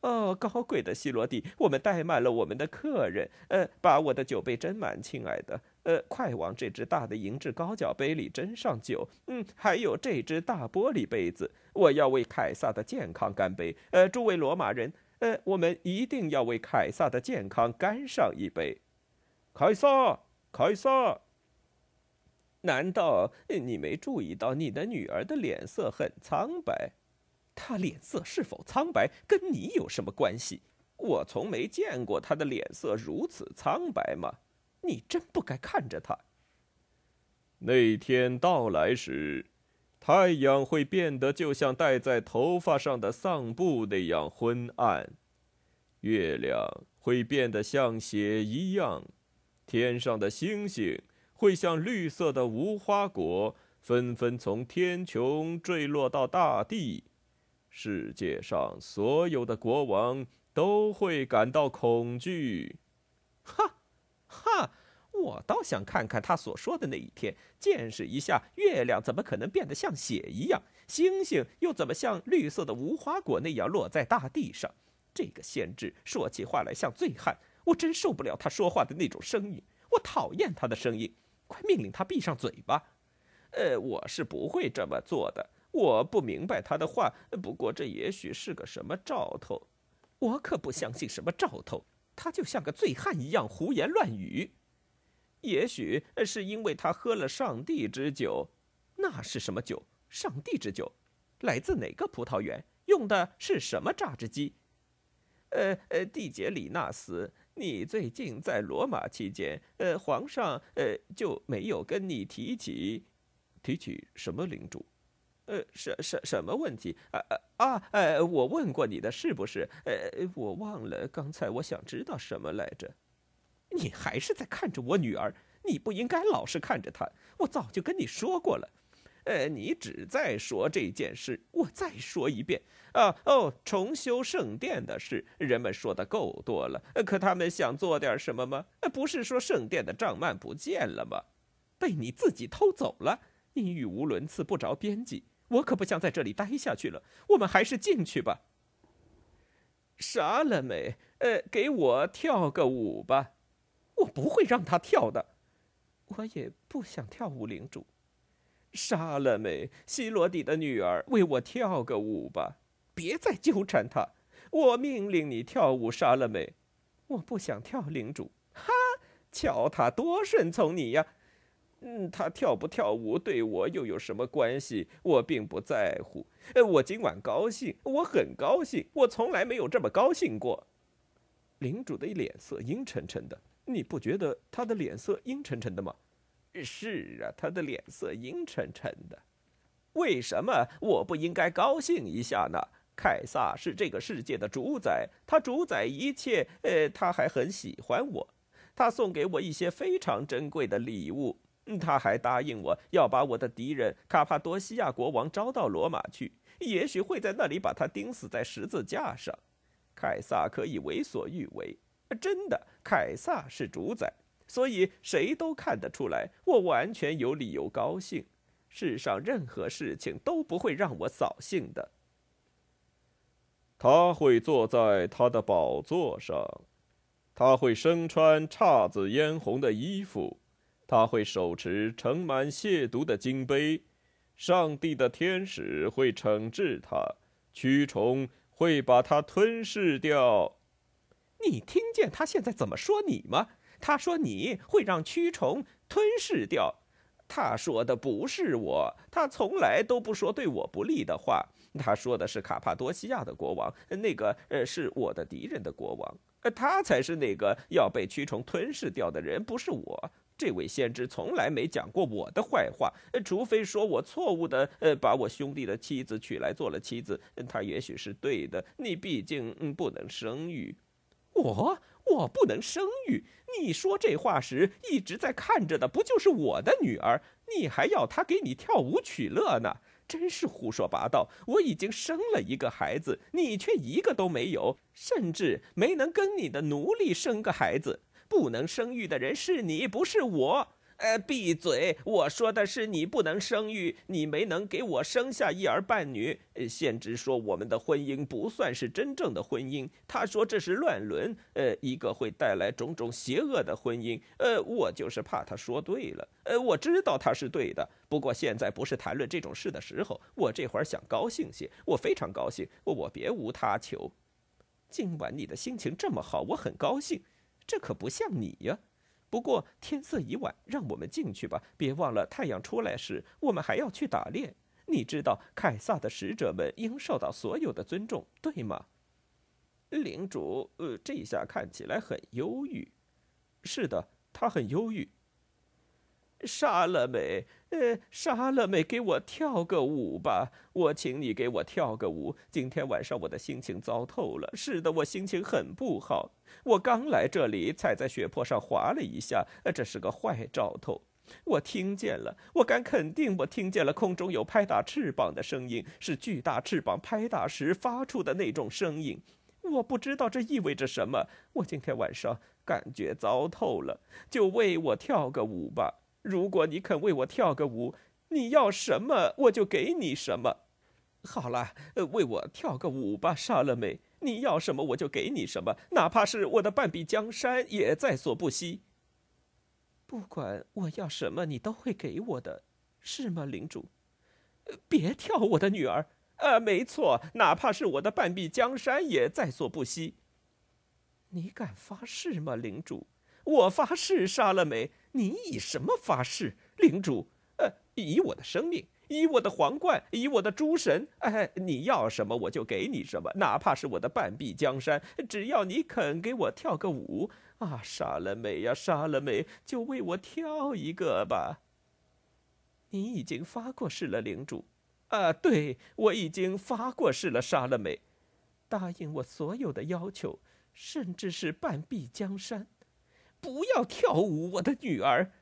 哦，高贵的希罗蒂，我们怠慢了我们的客人。呃，把我的酒杯斟满，亲爱的。呃，快往这只大的银质高脚杯里斟上酒。嗯，还有这只大玻璃杯子，我要为凯撒的健康干杯。呃，诸位罗马人。呃，我们一定要为凯撒的健康干上一杯。凯撒，凯撒，难道你没注意到你的女儿的脸色很苍白？她脸色是否苍白，跟你有什么关系？我从没见过她的脸色如此苍白吗。你真不该看着她。那天到来时。太阳会变得就像戴在头发上的丧布那样昏暗，月亮会变得像血一样，天上的星星会像绿色的无花果，纷纷从天穹坠落到大地。世界上所有的国王都会感到恐惧。哈，哈。我倒想看看他所说的那一天，见识一下月亮怎么可能变得像血一样，星星又怎么像绿色的无花果那样落在大地上。这个先知说起话来像醉汉，我真受不了他说话的那种声音，我讨厌他的声音。快命令他闭上嘴巴。呃，我是不会这么做的。我不明白他的话，不过这也许是个什么兆头。我可不相信什么兆头，他就像个醉汉一样胡言乱语。也许是因为他喝了上帝之酒，那是什么酒？上帝之酒，来自哪个葡萄园？用的是什么榨汁机？呃呃，蒂杰里纳斯，你最近在罗马期间，呃，皇上呃就没有跟你提起，提起什么领主？呃，什什什么问题？啊啊啊！呃，我问过你的是不是？呃，我忘了刚才我想知道什么来着。你还是在看着我女儿，你不应该老是看着她。我早就跟你说过了，呃，你只在说这件事。我再说一遍啊，哦，重修圣殿的事，人们说的够多了。可他们想做点什么吗？不是说圣殿的帐幔不见了吗？被你自己偷走了。你语无伦次，不着边际。我可不想在这里待下去了。我们还是进去吧。杀了没？呃，给我跳个舞吧。我不会让他跳的，我也不想跳舞。领主，杀了没？西罗底的女儿，为我跳个舞吧！别再纠缠他。我命令你跳舞，杀了没？我不想跳，领主。哈，瞧他多顺从你呀！嗯，他跳不跳舞对我又有什么关系？我并不在乎。呃，我今晚高兴，我很高兴，我从来没有这么高兴过。领主的脸色阴沉沉的，你不觉得他的脸色阴沉沉的吗？是啊，他的脸色阴沉沉的。为什么我不应该高兴一下呢？凯撒是这个世界的主宰，他主宰一切。呃，他还很喜欢我，他送给我一些非常珍贵的礼物。他还答应我要把我的敌人卡帕多西亚国王招到罗马去，也许会在那里把他钉死在十字架上。凯撒可以为所欲为，真的，凯撒是主宰，所以谁都看得出来，我完全有理由高兴。世上任何事情都不会让我扫兴的。他会坐在他的宝座上，他会身穿姹紫嫣红的衣服，他会手持盛满亵渎的金杯。上帝的天使会惩治他，蛆虫会把他吞噬掉。你听见他现在怎么说你吗？他说你会让蛆虫吞噬掉。他说的不是我，他从来都不说对我不利的话。他说的是卡帕多西亚的国王，那个呃是我的敌人的国王，呃他才是那个要被蛆虫吞噬掉的人，不是我。这位先知从来没讲过我的坏话，呃除非说我错误的呃把我兄弟的妻子娶来做了妻子，他也许是对的。你毕竟嗯不能生育，我。我不能生育。你说这话时一直在看着的不就是我的女儿？你还要她给你跳舞取乐呢？真是胡说八道！我已经生了一个孩子，你却一个都没有，甚至没能跟你的奴隶生个孩子。不能生育的人是你，不是我。呃，闭嘴！我说的是你不能生育，你没能给我生下一儿半女。先知说我们的婚姻不算是真正的婚姻，他说这是乱伦，呃，一个会带来种种邪恶的婚姻。呃，我就是怕他说对了。呃，我知道他是对的，不过现在不是谈论这种事的时候。我这会儿想高兴些，我非常高兴，我别无他求。今晚你的心情这么好，我很高兴，这可不像你呀。不过天色已晚，让我们进去吧。别忘了，太阳出来时，我们还要去打猎。你知道，凯撒的使者们应受到所有的尊重，对吗？领主，呃，这下看起来很忧郁。是的，他很忧郁。杀了没，呃，莎乐美，给我跳个舞吧！我请你给我跳个舞。今天晚上我的心情糟透了。是的，我心情很不好。我刚来这里，踩在血泊上滑了一下，这是个坏兆头。我听见了，我敢肯定，我听见了空中有拍打翅膀的声音，是巨大翅膀拍打时发出的那种声音。我不知道这意味着什么。我今天晚上感觉糟透了，就为我跳个舞吧。如果你肯为我跳个舞，你要什么我就给你什么。好了，为我跳个舞吧，莎乐美。你要什么我就给你什么，哪怕是我的半壁江山也在所不惜。不管我要什么，你都会给我的，是吗，领主？别跳，我的女儿。呃，没错，哪怕是我的半壁江山也在所不惜。你敢发誓吗，领主？我发誓，莎乐美。你以什么发誓，领主？呃，以我的生命，以我的皇冠，以我的诸神。哎，你要什么我就给你什么，哪怕是我的半壁江山，只要你肯给我跳个舞啊！杀了美呀，杀了美，就为我跳一个吧。你已经发过誓了，领主。啊，对，我已经发过誓了，杀了美，答应我所有的要求，甚至是半壁江山。不要跳舞，我的女儿，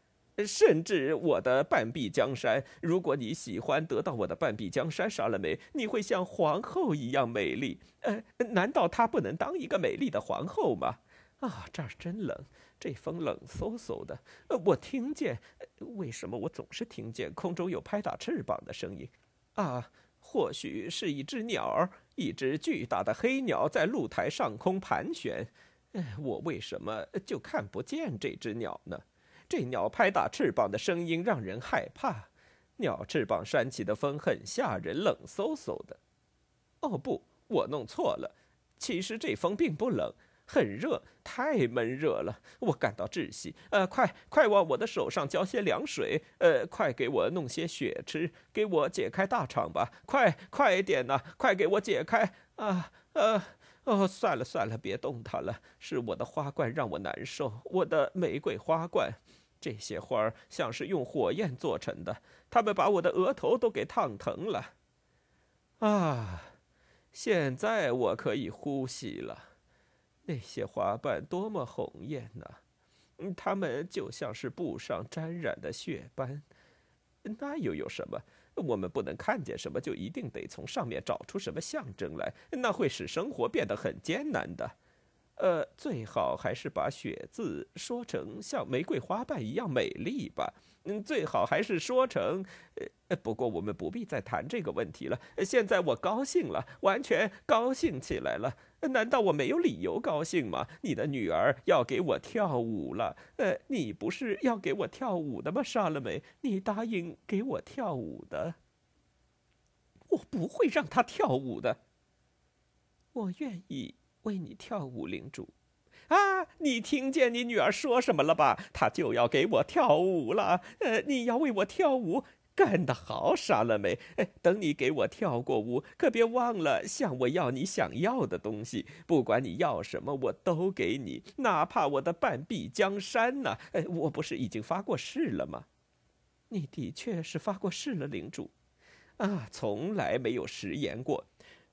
甚至我的半壁江山。如果你喜欢得到我的半壁江山，莎乐美，你会像皇后一样美丽。呃，难道她不能当一个美丽的皇后吗？啊，这儿真冷，这风冷飕飕的。呃，我听见，为什么我总是听见空中有拍打翅膀的声音？啊，或许是一只鸟儿，一只巨大的黑鸟在露台上空盘旋。我为什么就看不见这只鸟呢？这鸟拍打翅膀的声音让人害怕，鸟翅膀扇起的风很吓人，冷飕飕的。哦不，我弄错了，其实这风并不冷，很热，太闷热了，我感到窒息。呃，快快往我的手上浇些凉水，呃，快给我弄些血吃，给我解开大肠吧，快快点呐，快给我解开啊！呃，哦，算了算了，别动它了，是我的花冠让我难受，我的玫瑰花冠。这些花儿像是用火焰做成的，它们把我的额头都给烫疼了。啊，现在我可以呼吸了。那些花瓣多么红艳呐！它们就像是布上沾染的血斑。那又有什么？我们不能看见什么，就一定得从上面找出什么象征来，那会使生活变得很艰难的。呃，最好还是把“雪”字说成像玫瑰花瓣一样美丽吧。嗯，最好还是说成……呃，不过我们不必再谈这个问题了。现在我高兴了，完全高兴起来了。难道我没有理由高兴吗？你的女儿要给我跳舞了。呃，你不是要给我跳舞的吗，莎乐美？你答应给我跳舞的。我不会让她跳舞的。我愿意。为你跳舞，领主，啊！你听见你女儿说什么了吧？她就要给我跳舞了。呃，你要为我跳舞，干得好，莎乐美。等你给我跳过舞，可别忘了向我要你想要的东西。不管你要什么，我都给你，哪怕我的半壁江山呢？我不是已经发过誓了吗？你的确是发过誓了，领主。啊，从来没有食言过。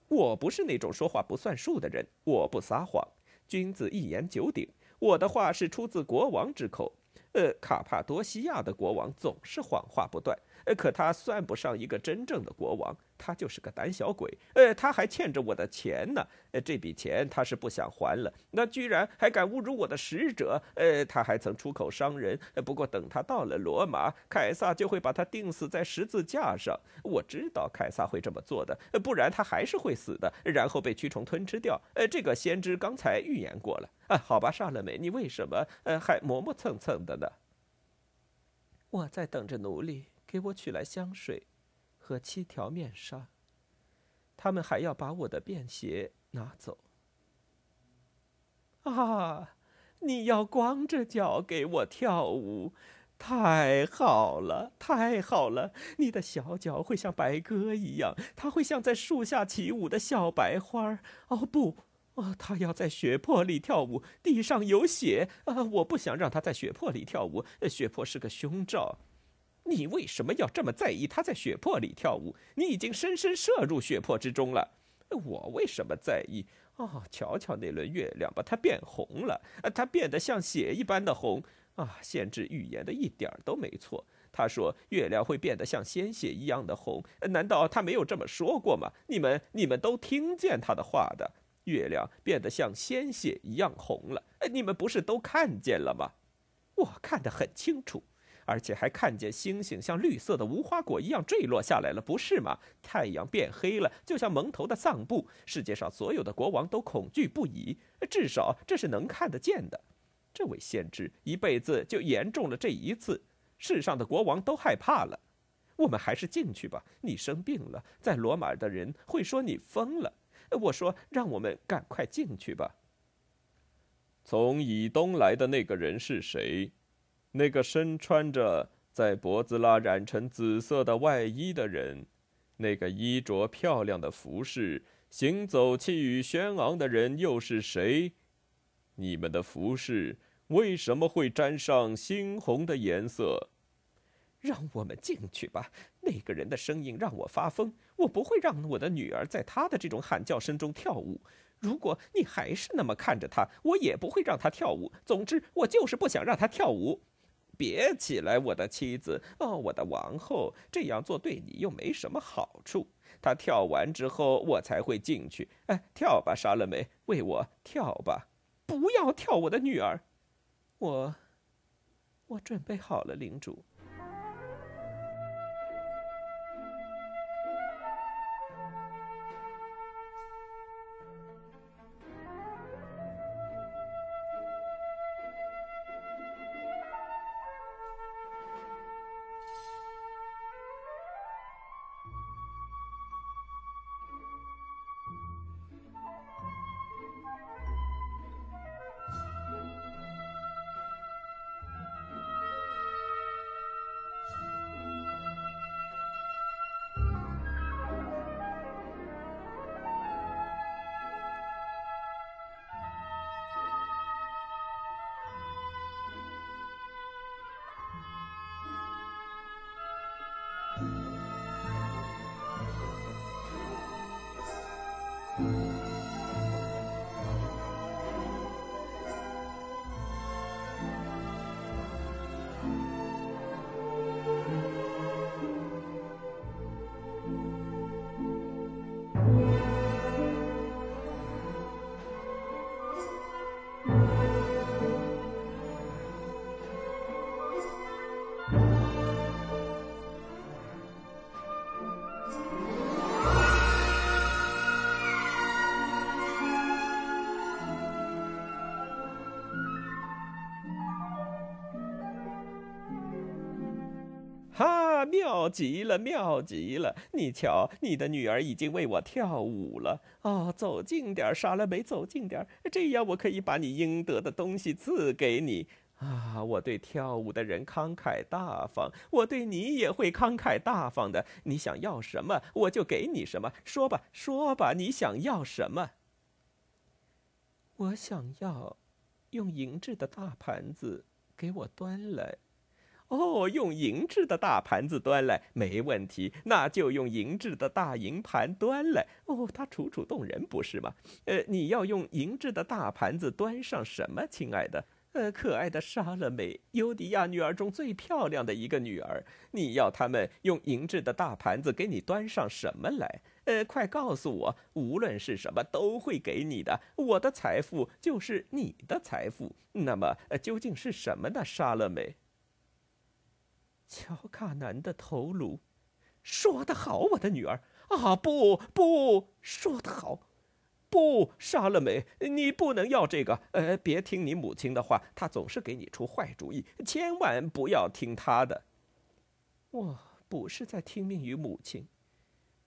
我不是那种说话不算数的人，我不撒谎，君子一言九鼎。我的话是出自国王之口。呃，卡帕多西亚的国王总是谎话不断。呃，可他算不上一个真正的国王，他就是个胆小鬼。呃，他还欠着我的钱呢。呃，这笔钱他是不想还了。那居然还敢侮辱我的使者。呃，他还曾出口伤人。不过等他到了罗马，凯撒就会把他钉死在十字架上。我知道凯撒会这么做的，不然他还是会死的，然后被蛆虫吞吃掉。呃，这个先知刚才预言过了。啊，好吧，莎乐美，你为什么呃还磨磨蹭蹭的呢？我在等着奴隶。给我取来香水和七条面纱。他们还要把我的便鞋拿走。啊！你要光着脚给我跳舞，太好了，太好了！你的小脚会像白鸽一样，它会像在树下起舞的小白花。哦不，哦，他要在血泊里跳舞，地上有血啊！我不想让他在血泊里跳舞，血泊是个凶兆。你为什么要这么在意他在血泊里跳舞？你已经深深摄入血泊之中了。我为什么在意？哦，瞧瞧那轮月亮，把它变红了。它变得像血一般的红。啊，先知预言的一点都没错。他说月亮会变得像鲜血一样的红。难道他没有这么说过吗？你们，你们都听见他的话的。月亮变得像鲜血一样红了。你们不是都看见了吗？我看得很清楚。而且还看见星星像绿色的无花果一样坠落下来了，不是吗？太阳变黑了，就像蒙头的丧布。世界上所有的国王都恐惧不已，至少这是能看得见的。这位先知一辈子就言中了这一次，世上的国王都害怕了。我们还是进去吧。你生病了，在罗马的人会说你疯了。我说，让我们赶快进去吧。从以东来的那个人是谁？那个身穿着在脖子拉染成紫色的外衣的人，那个衣着漂亮的服饰、行走气宇轩昂的人又是谁？你们的服饰为什么会沾上猩红的颜色？让我们进去吧。那个人的声音让我发疯。我不会让我的女儿在他的这种喊叫声中跳舞。如果你还是那么看着他，我也不会让他跳舞。总之，我就是不想让他跳舞。别起来，我的妻子哦，我的王后，这样做对你又没什么好处。她跳完之后，我才会进去。哎，跳吧，莎乐美，为我跳吧！不要跳，我的女儿。我，我准备好了，领主。妙极了，妙极了！你瞧，你的女儿已经为我跳舞了。哦，走近点，莎拉美，走近点，这样我可以把你应得的东西赐给你。啊，我对跳舞的人慷慨大方，我对你也会慷慨大方的。你想要什么，我就给你什么。说吧，说吧，你想要什么？我想要用银质的大盘子给我端来。哦，用银质的大盘子端来没问题，那就用银质的大银盘端来。哦，它楚楚动人，不是吗？呃，你要用银质的大盘子端上什么，亲爱的？呃，可爱的莎乐美，尤迪亚女儿中最漂亮的一个女儿。你要他们用银质的大盘子给你端上什么来？呃，快告诉我，无论是什么，都会给你的。我的财富就是你的财富。那么，呃，究竟是什么呢，莎乐美？乔卡南的头颅，说得好，我的女儿啊！不不，说得好，不，莎乐美，你不能要这个。呃，别听你母亲的话，她总是给你出坏主意，千万不要听她的。我不是在听命于母亲，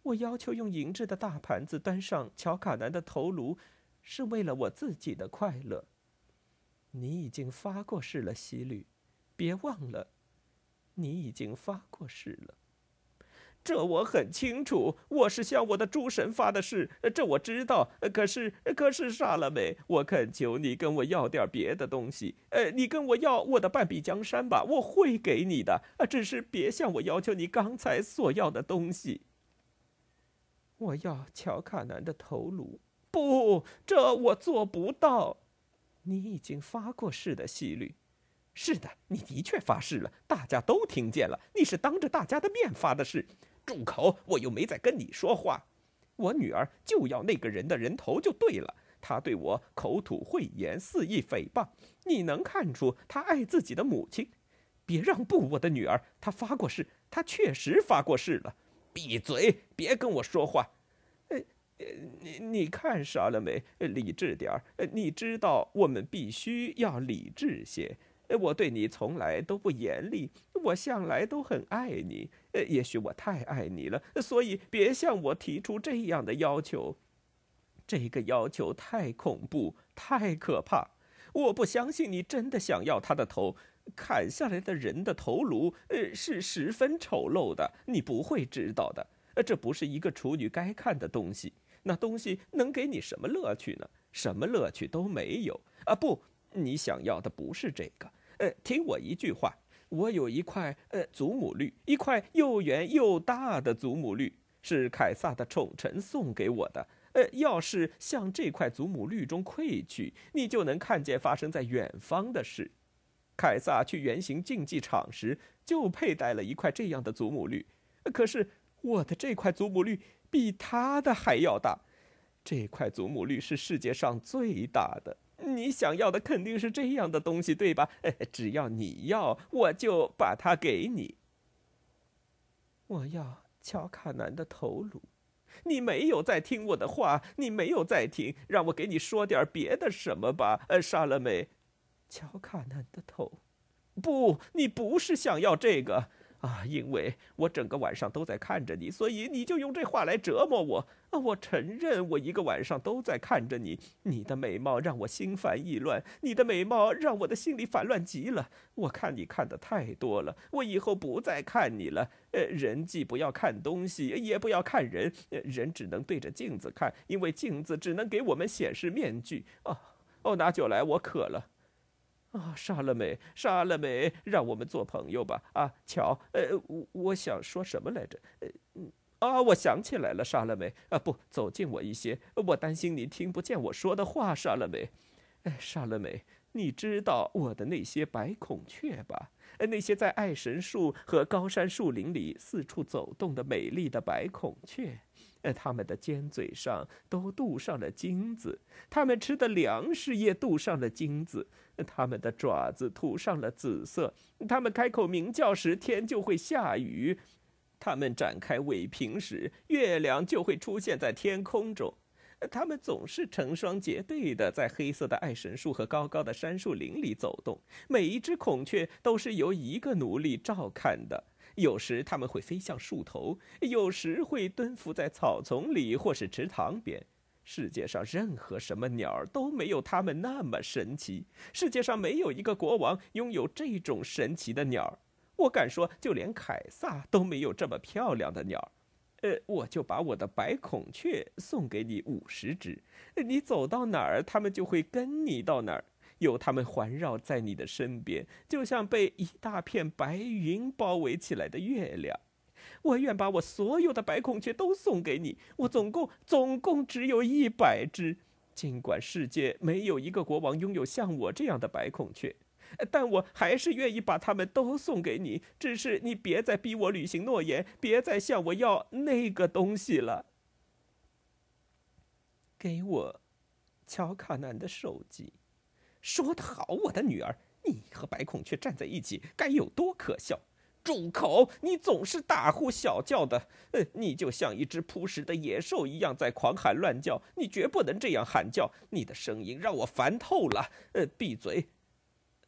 我要求用银质的大盘子端上乔卡南的头颅，是为了我自己的快乐。你已经发过誓了，西律，别忘了。你已经发过誓了，这我很清楚。我是向我的诸神发的誓，这我知道。可是，可是，莎拉美，我恳求你跟我要点别的东西。呃，你跟我要我的半壁江山吧，我会给你的。啊，只是别向我要求你刚才所要的东西。我要乔卡南的头颅，不，这我做不到。你已经发过誓的，西律。是的，你的确发誓了，大家都听见了。你是当着大家的面发的誓。住口！我又没在跟你说话。我女儿就要那个人的人头就对了。他对我口吐秽言，肆意诽谤。你能看出他爱自己的母亲？别让步，我的女儿。他发过誓，他确实发过誓了。闭嘴！别跟我说话。呃，你你看傻了没？理智点儿。你知道我们必须要理智些。我对你从来都不严厉，我向来都很爱你。呃，也许我太爱你了，所以别向我提出这样的要求。这个要求太恐怖，太可怕。我不相信你真的想要他的头。砍下来的人的头颅，呃，是十分丑陋的。你不会知道的。呃，这不是一个处女该看的东西。那东西能给你什么乐趣呢？什么乐趣都没有。啊，不，你想要的不是这个。呃，听我一句话，我有一块呃祖母绿，一块又圆又大的祖母绿，是凯撒的宠臣送给我的。呃，要是向这块祖母绿中窥去，你就能看见发生在远方的事。凯撒去圆形竞技场时，就佩戴了一块这样的祖母绿。可是我的这块祖母绿比他的还要大，这块祖母绿是世界上最大的。你想要的肯定是这样的东西，对吧？只要你要，我就把它给你。我要乔卡南的头颅。你没有在听我的话，你没有在听，让我给你说点别的什么吧。呃，莎乐美，乔卡南的头。不，你不是想要这个。啊，因为我整个晚上都在看着你，所以你就用这话来折磨我啊！我承认，我一个晚上都在看着你。你的美貌让我心烦意乱，你的美貌让我的心里烦乱极了。我看你看的太多了，我以后不再看你了。呃，人既不要看东西，也不要看人，人只能对着镜子看，因为镜子只能给我们显示面具。哦哦，拿酒来，我渴了。啊，杀了美，杀了美，让我们做朋友吧。啊，瞧，呃，我我想说什么来着？呃，啊，我想起来了，莎乐美。啊，不，走近我一些，我担心你听不见我说的话，莎乐美。哎，莎乐美，你知道我的那些白孔雀吧？那些在爱神树和高山树林里四处走动的美丽的白孔雀。呃，他们的尖嘴上都镀上了金子，他们吃的粮食也镀上了金子，他们的爪子涂上了紫色，他们开口鸣叫时，天就会下雨；他们展开尾屏时，月亮就会出现在天空中。他们总是成双结对的在黑色的爱神树和高高的杉树林里走动，每一只孔雀都是由一个奴隶照看的。有时他们会飞向树头，有时会蹲伏在草丛里或是池塘边。世界上任何什么鸟儿都没有它们那么神奇。世界上没有一个国王拥有这种神奇的鸟儿。我敢说，就连凯撒都没有这么漂亮的鸟儿。呃，我就把我的白孔雀送给你五十只，你走到哪儿，它们就会跟你到哪儿。有它们环绕在你的身边，就像被一大片白云包围起来的月亮。我愿把我所有的白孔雀都送给你。我总共总共只有一百只，尽管世界没有一个国王拥有像我这样的白孔雀，但我还是愿意把它们都送给你。只是你别再逼我履行诺言，别再向我要那个东西了。给我乔卡南的手机。说得好，我的女儿，你和白孔雀站在一起，该有多可笑！住口！你总是大呼小叫的，呃，你就像一只扑食的野兽一样在狂喊乱叫。你绝不能这样喊叫，你的声音让我烦透了。呃，闭嘴！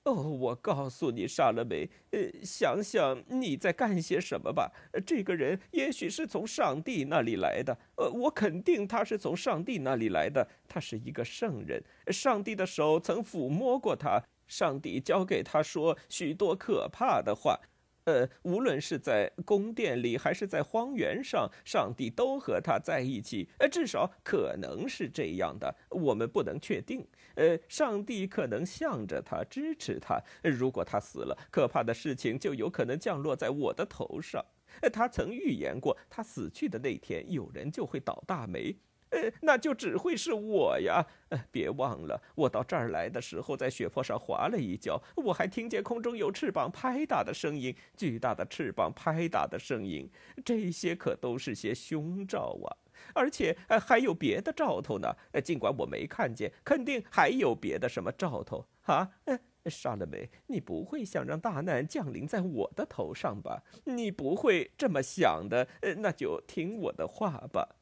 哦，我告诉你，莎乐美，呃，想想你在干些什么吧。这个人也许是从上帝那里来的，呃，我肯定他是从上帝那里来的。他是一个圣人，上帝的手曾抚摸过他，上帝教给他说许多可怕的话。呃，无论是在宫殿里还是在荒原上，上帝都和他在一起。呃，至少可能是这样的，我们不能确定。呃，上帝可能向着他，支持他。如果他死了，可怕的事情就有可能降落在我的头上。他曾预言过，他死去的那天，有人就会倒大霉。呃，那就只会是我呀！呃，别忘了，我到这儿来的时候，在雪坡上滑了一跤，我还听见空中有翅膀拍打的声音，巨大的翅膀拍打的声音，这些可都是些凶兆啊！而且，呃，还有别的兆头呢。呃，尽管我没看见，肯定还有别的什么兆头啊！呃，莎乐美，你不会想让大难降临在我的头上吧？你不会这么想的。呃，那就听我的话吧。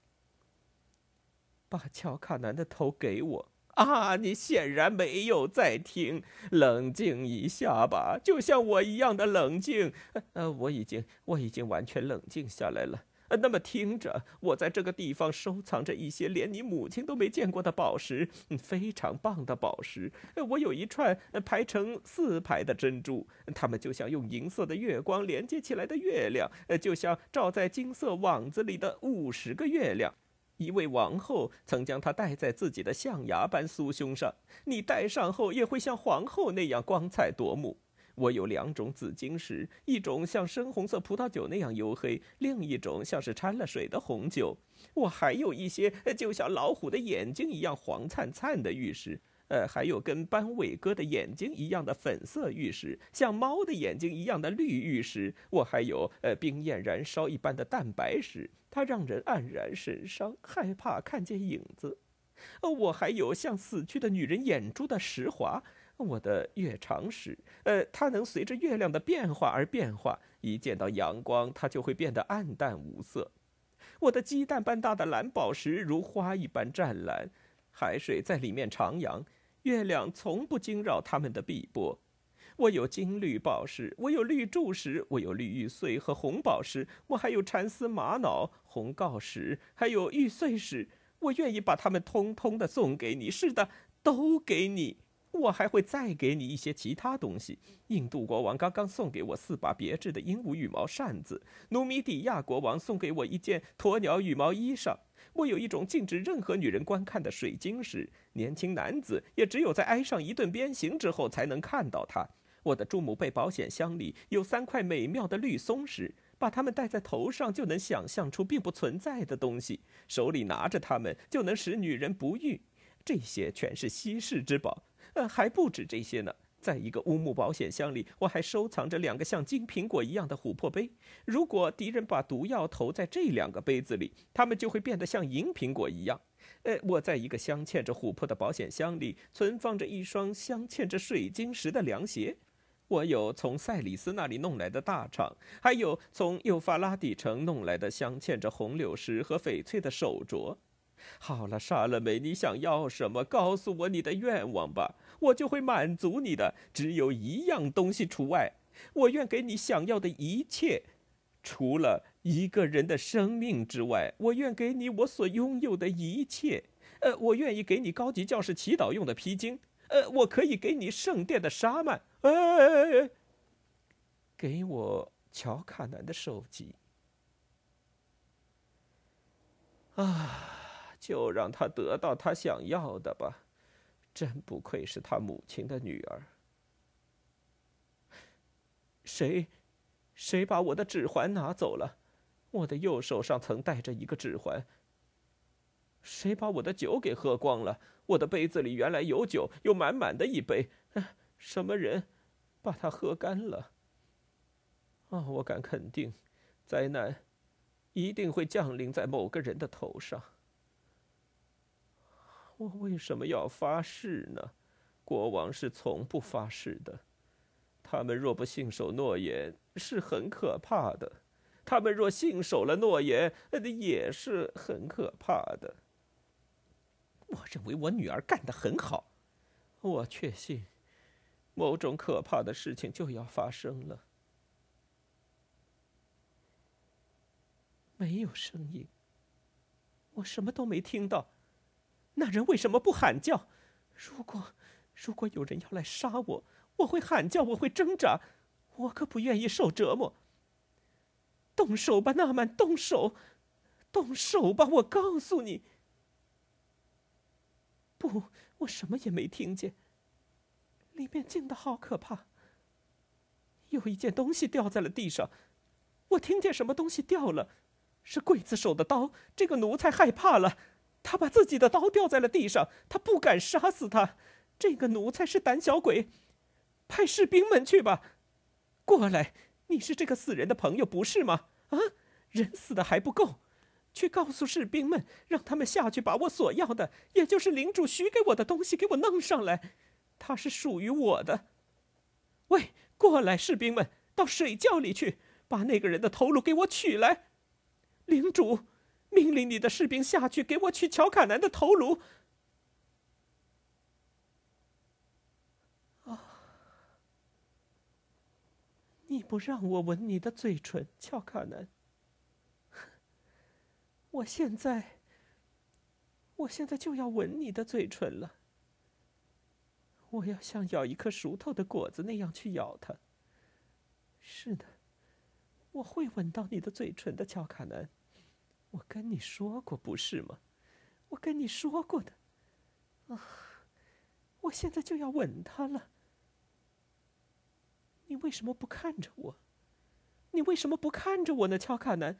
把乔卡南的头给我啊！你显然没有在听，冷静一下吧，就像我一样的冷静。呃，我已经，我已经完全冷静下来了。呃，那么听着，我在这个地方收藏着一些连你母亲都没见过的宝石，非常棒的宝石。我有一串排成四排的珍珠，它们就像用银色的月光连接起来的月亮，呃，就像罩在金色网子里的五十个月亮。一位王后曾将它戴在自己的象牙般酥胸上，你戴上后也会像皇后那样光彩夺目。我有两种紫晶石，一种像深红色葡萄酒那样黝黑，另一种像是掺了水的红酒。我还有一些就像老虎的眼睛一样黄灿灿的玉石。呃，还有跟斑尾哥的眼睛一样的粉色玉石，像猫的眼睛一样的绿玉石。我还有呃冰焰燃烧一般的蛋白石，它让人黯然神伤，害怕看见影子。呃，我还有像死去的女人眼珠的石华，我的月长石，呃，它能随着月亮的变化而变化，一见到阳光，它就会变得暗淡无色。我的鸡蛋般大的蓝宝石如花一般湛蓝，海水在里面徜徉。月亮从不惊扰它们的碧波。我有金绿宝石，我有绿柱石，我有绿玉碎和红宝石，我还有蚕丝玛瑙、红锆石，还有玉碎石。我愿意把它们通通的送给你。是的，都给你。我还会再给你一些其他东西。印度国王刚刚送给我四把别致的鹦鹉羽毛扇子，努米底亚国王送给我一件鸵鸟羽毛衣裳。我有一种禁止任何女人观看的水晶石，年轻男子也只有在挨上一顿鞭刑之后才能看到它。我的珠母贝保险箱里有三块美妙的绿松石，把它们戴在头上就能想象出并不存在的东西，手里拿着它们就能使女人不育。这些全是稀世之宝。呃，还不止这些呢。在一个乌木保险箱里，我还收藏着两个像金苹果一样的琥珀杯。如果敌人把毒药投在这两个杯子里，它们就会变得像银苹果一样。呃，我在一个镶嵌着琥珀的保险箱里存放着一双镶嵌着水晶石的凉鞋。我有从赛里斯那里弄来的大厂，还有从幼发拉底城弄来的镶嵌着红柳石和翡翠的手镯。好了，莎乐梅，你想要什么？告诉我你的愿望吧，我就会满足你的。只有一样东西除外，我愿给你想要的一切，除了一个人的生命之外，我愿给你我所拥有的一切。呃，我愿意给你高级教士祈祷用的披巾。呃，我可以给你圣殿的沙曼。哎，给我乔卡南的手机。啊。就让他得到他想要的吧，真不愧是他母亲的女儿。谁，谁把我的指环拿走了？我的右手上曾戴着一个指环。谁把我的酒给喝光了？我的杯子里原来有酒，有满满的一杯。什么人把它喝干了？啊，我敢肯定，灾难一定会降临在某个人的头上。我为什么要发誓呢？国王是从不发誓的。他们若不信守诺言，是很可怕的；他们若信守了诺言，那也是很可怕的。我认为我女儿干得很好。我确信，某种可怕的事情就要发生了。没有声音，我什么都没听到。那人为什么不喊叫？如果，如果有人要来杀我，我会喊叫，我会挣扎，我可不愿意受折磨。动手吧，纳曼，动手，动手吧！我告诉你，不，我什么也没听见。里面静的好可怕。有一件东西掉在了地上，我听见什么东西掉了，是刽子手的刀。这个奴才害怕了。他把自己的刀掉在了地上，他不敢杀死他。这个奴才是胆小鬼，派士兵们去吧。过来，你是这个死人的朋友，不是吗？啊，人死的还不够，去告诉士兵们，让他们下去把我所要的，也就是领主许给我的东西给我弄上来。它是属于我的。喂，过来，士兵们，到水窖里去，把那个人的头颅给我取来。领主。命令你的士兵下去，给我取乔卡南的头颅。啊！你不让我吻你的嘴唇，乔卡南。我现在，我现在就要吻你的嘴唇了。我要像咬一颗熟透的果子那样去咬它。是的，我会吻到你的嘴唇的，乔卡南。我跟你说过不是吗？我跟你说过的。啊，我现在就要吻他了。你为什么不看着我？你为什么不看着我呢，乔卡南？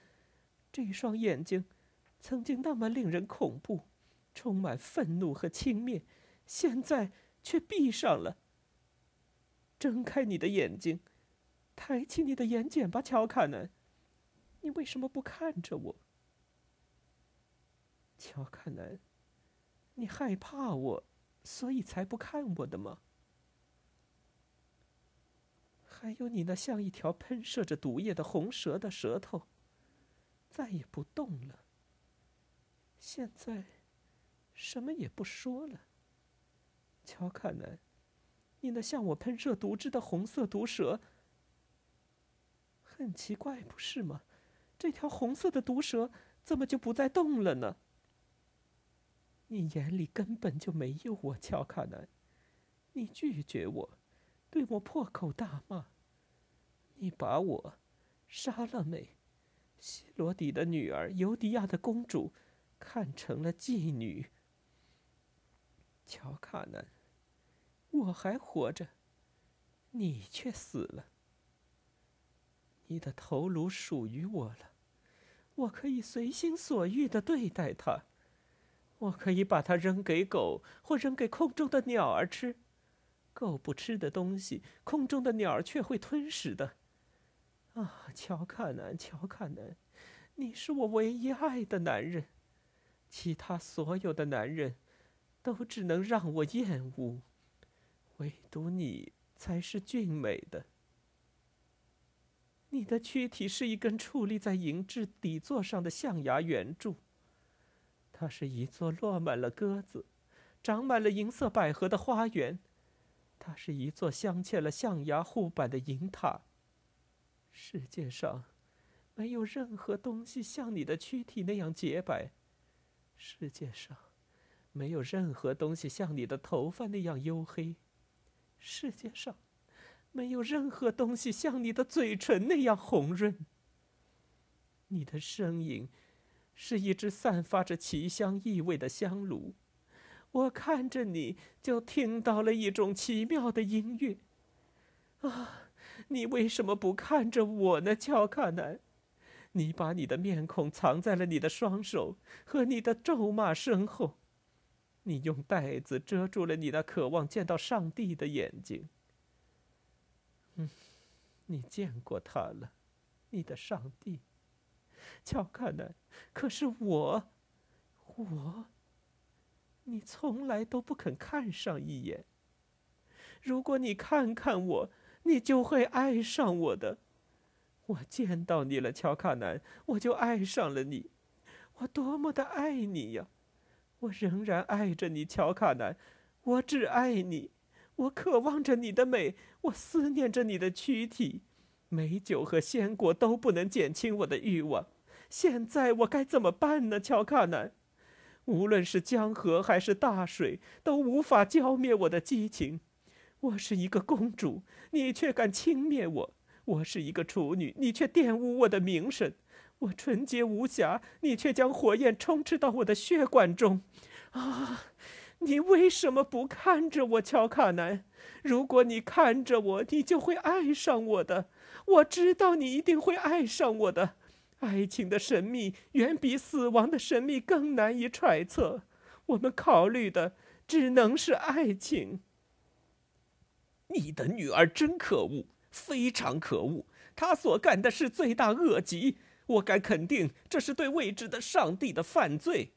这一双眼睛，曾经那么令人恐怖，充满愤怒和轻蔑，现在却闭上了。睁开你的眼睛，抬起你的眼睑吧，乔卡南。你为什么不看着我？乔卡南，你害怕我，所以才不看我的吗？还有你那像一条喷射着毒液的红蛇的舌头，再也不动了。现在，什么也不说了。乔卡南，你那向我喷射毒汁的红色毒蛇，很奇怪，不是吗？这条红色的毒蛇怎么就不再动了呢？你眼里根本就没有我，乔卡南。你拒绝我，对我破口大骂。你把我，杀了美，西罗底的女儿，尤迪亚的公主，看成了妓女。乔卡南，我还活着，你却死了。你的头颅属于我了，我可以随心所欲的对待它，我可以把它扔给狗，或扔给空中的鸟儿吃。狗不吃的东西，空中的鸟儿却会吞食的。啊，乔卡南，乔卡南，你是我唯一爱的男人，其他所有的男人，都只能让我厌恶，唯独你才是俊美的。你的躯体是一根矗立在银质底座上的象牙圆柱，它是一座落满了鸽子、长满了银色百合的花园，它是一座镶嵌了象牙护板的银塔。世界上没有任何东西像你的躯体那样洁白，世界上没有任何东西像你的头发那样黝黑，世界上。没有任何东西像你的嘴唇那样红润。你的声音是一只散发着奇香异味的香炉，我看着你就听到了一种奇妙的音乐。啊，你为什么不看着我呢，乔卡南？你把你的面孔藏在了你的双手和你的咒骂身后，你用袋子遮住了你那渴望见到上帝的眼睛。嗯，你见过他了，你的上帝，乔卡南。可是我，我，你从来都不肯看上一眼。如果你看看我，你就会爱上我的。我见到你了，乔卡南，我就爱上了你。我多么的爱你呀！我仍然爱着你，乔卡南。我只爱你。我渴望着你的美，我思念着你的躯体，美酒和鲜果都不能减轻我的欲望。现在我该怎么办呢，乔卡南？无论是江河还是大水，都无法浇灭我的激情。我是一个公主，你却敢轻蔑我；我是一个处女，你却玷污我的名声。我纯洁无瑕，你却将火焰充斥到我的血管中。啊！你为什么不看着我，乔卡南？如果你看着我，你就会爱上我的。我知道你一定会爱上我的。爱情的神秘远比死亡的神秘更难以揣测。我们考虑的只能是爱情。你的女儿真可恶，非常可恶。他所干的是罪大恶极。我敢肯定，这是对未知的上帝的犯罪。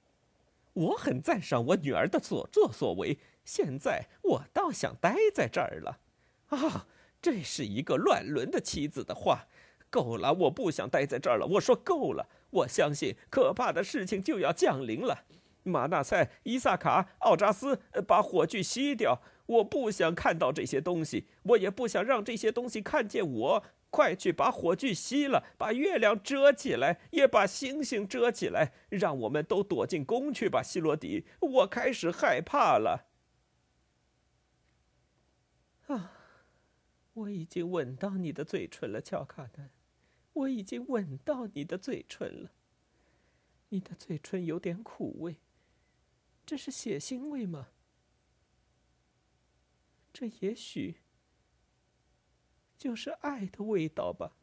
我很赞赏我女儿的所作所为，现在我倒想待在这儿了。啊，这是一个乱伦的妻子的话。够了，我不想待在这儿了。我说够了。我相信可怕的事情就要降临了。马纳塞、伊萨卡、奥扎斯，把火炬熄掉。我不想看到这些东西，我也不想让这些东西看见我。快去把火炬熄了，把月亮遮起来，也把星星遮起来，让我们都躲进宫去吧，希罗底。我开始害怕了。啊，我已经吻到你的嘴唇了，乔卡丹，我已经吻到你的嘴唇了。你的嘴唇有点苦味，这是血腥味吗？这也许。就是爱的味道吧。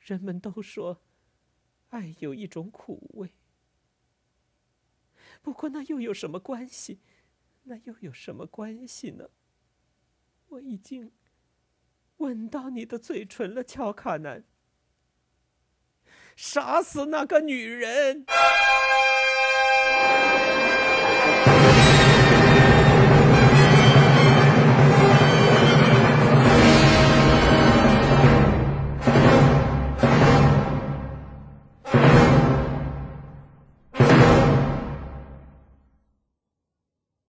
人们都说，爱有一种苦味。不过那又有什么关系？那又有什么关系呢？我已经吻到你的嘴唇了，乔卡南。杀死那个女人！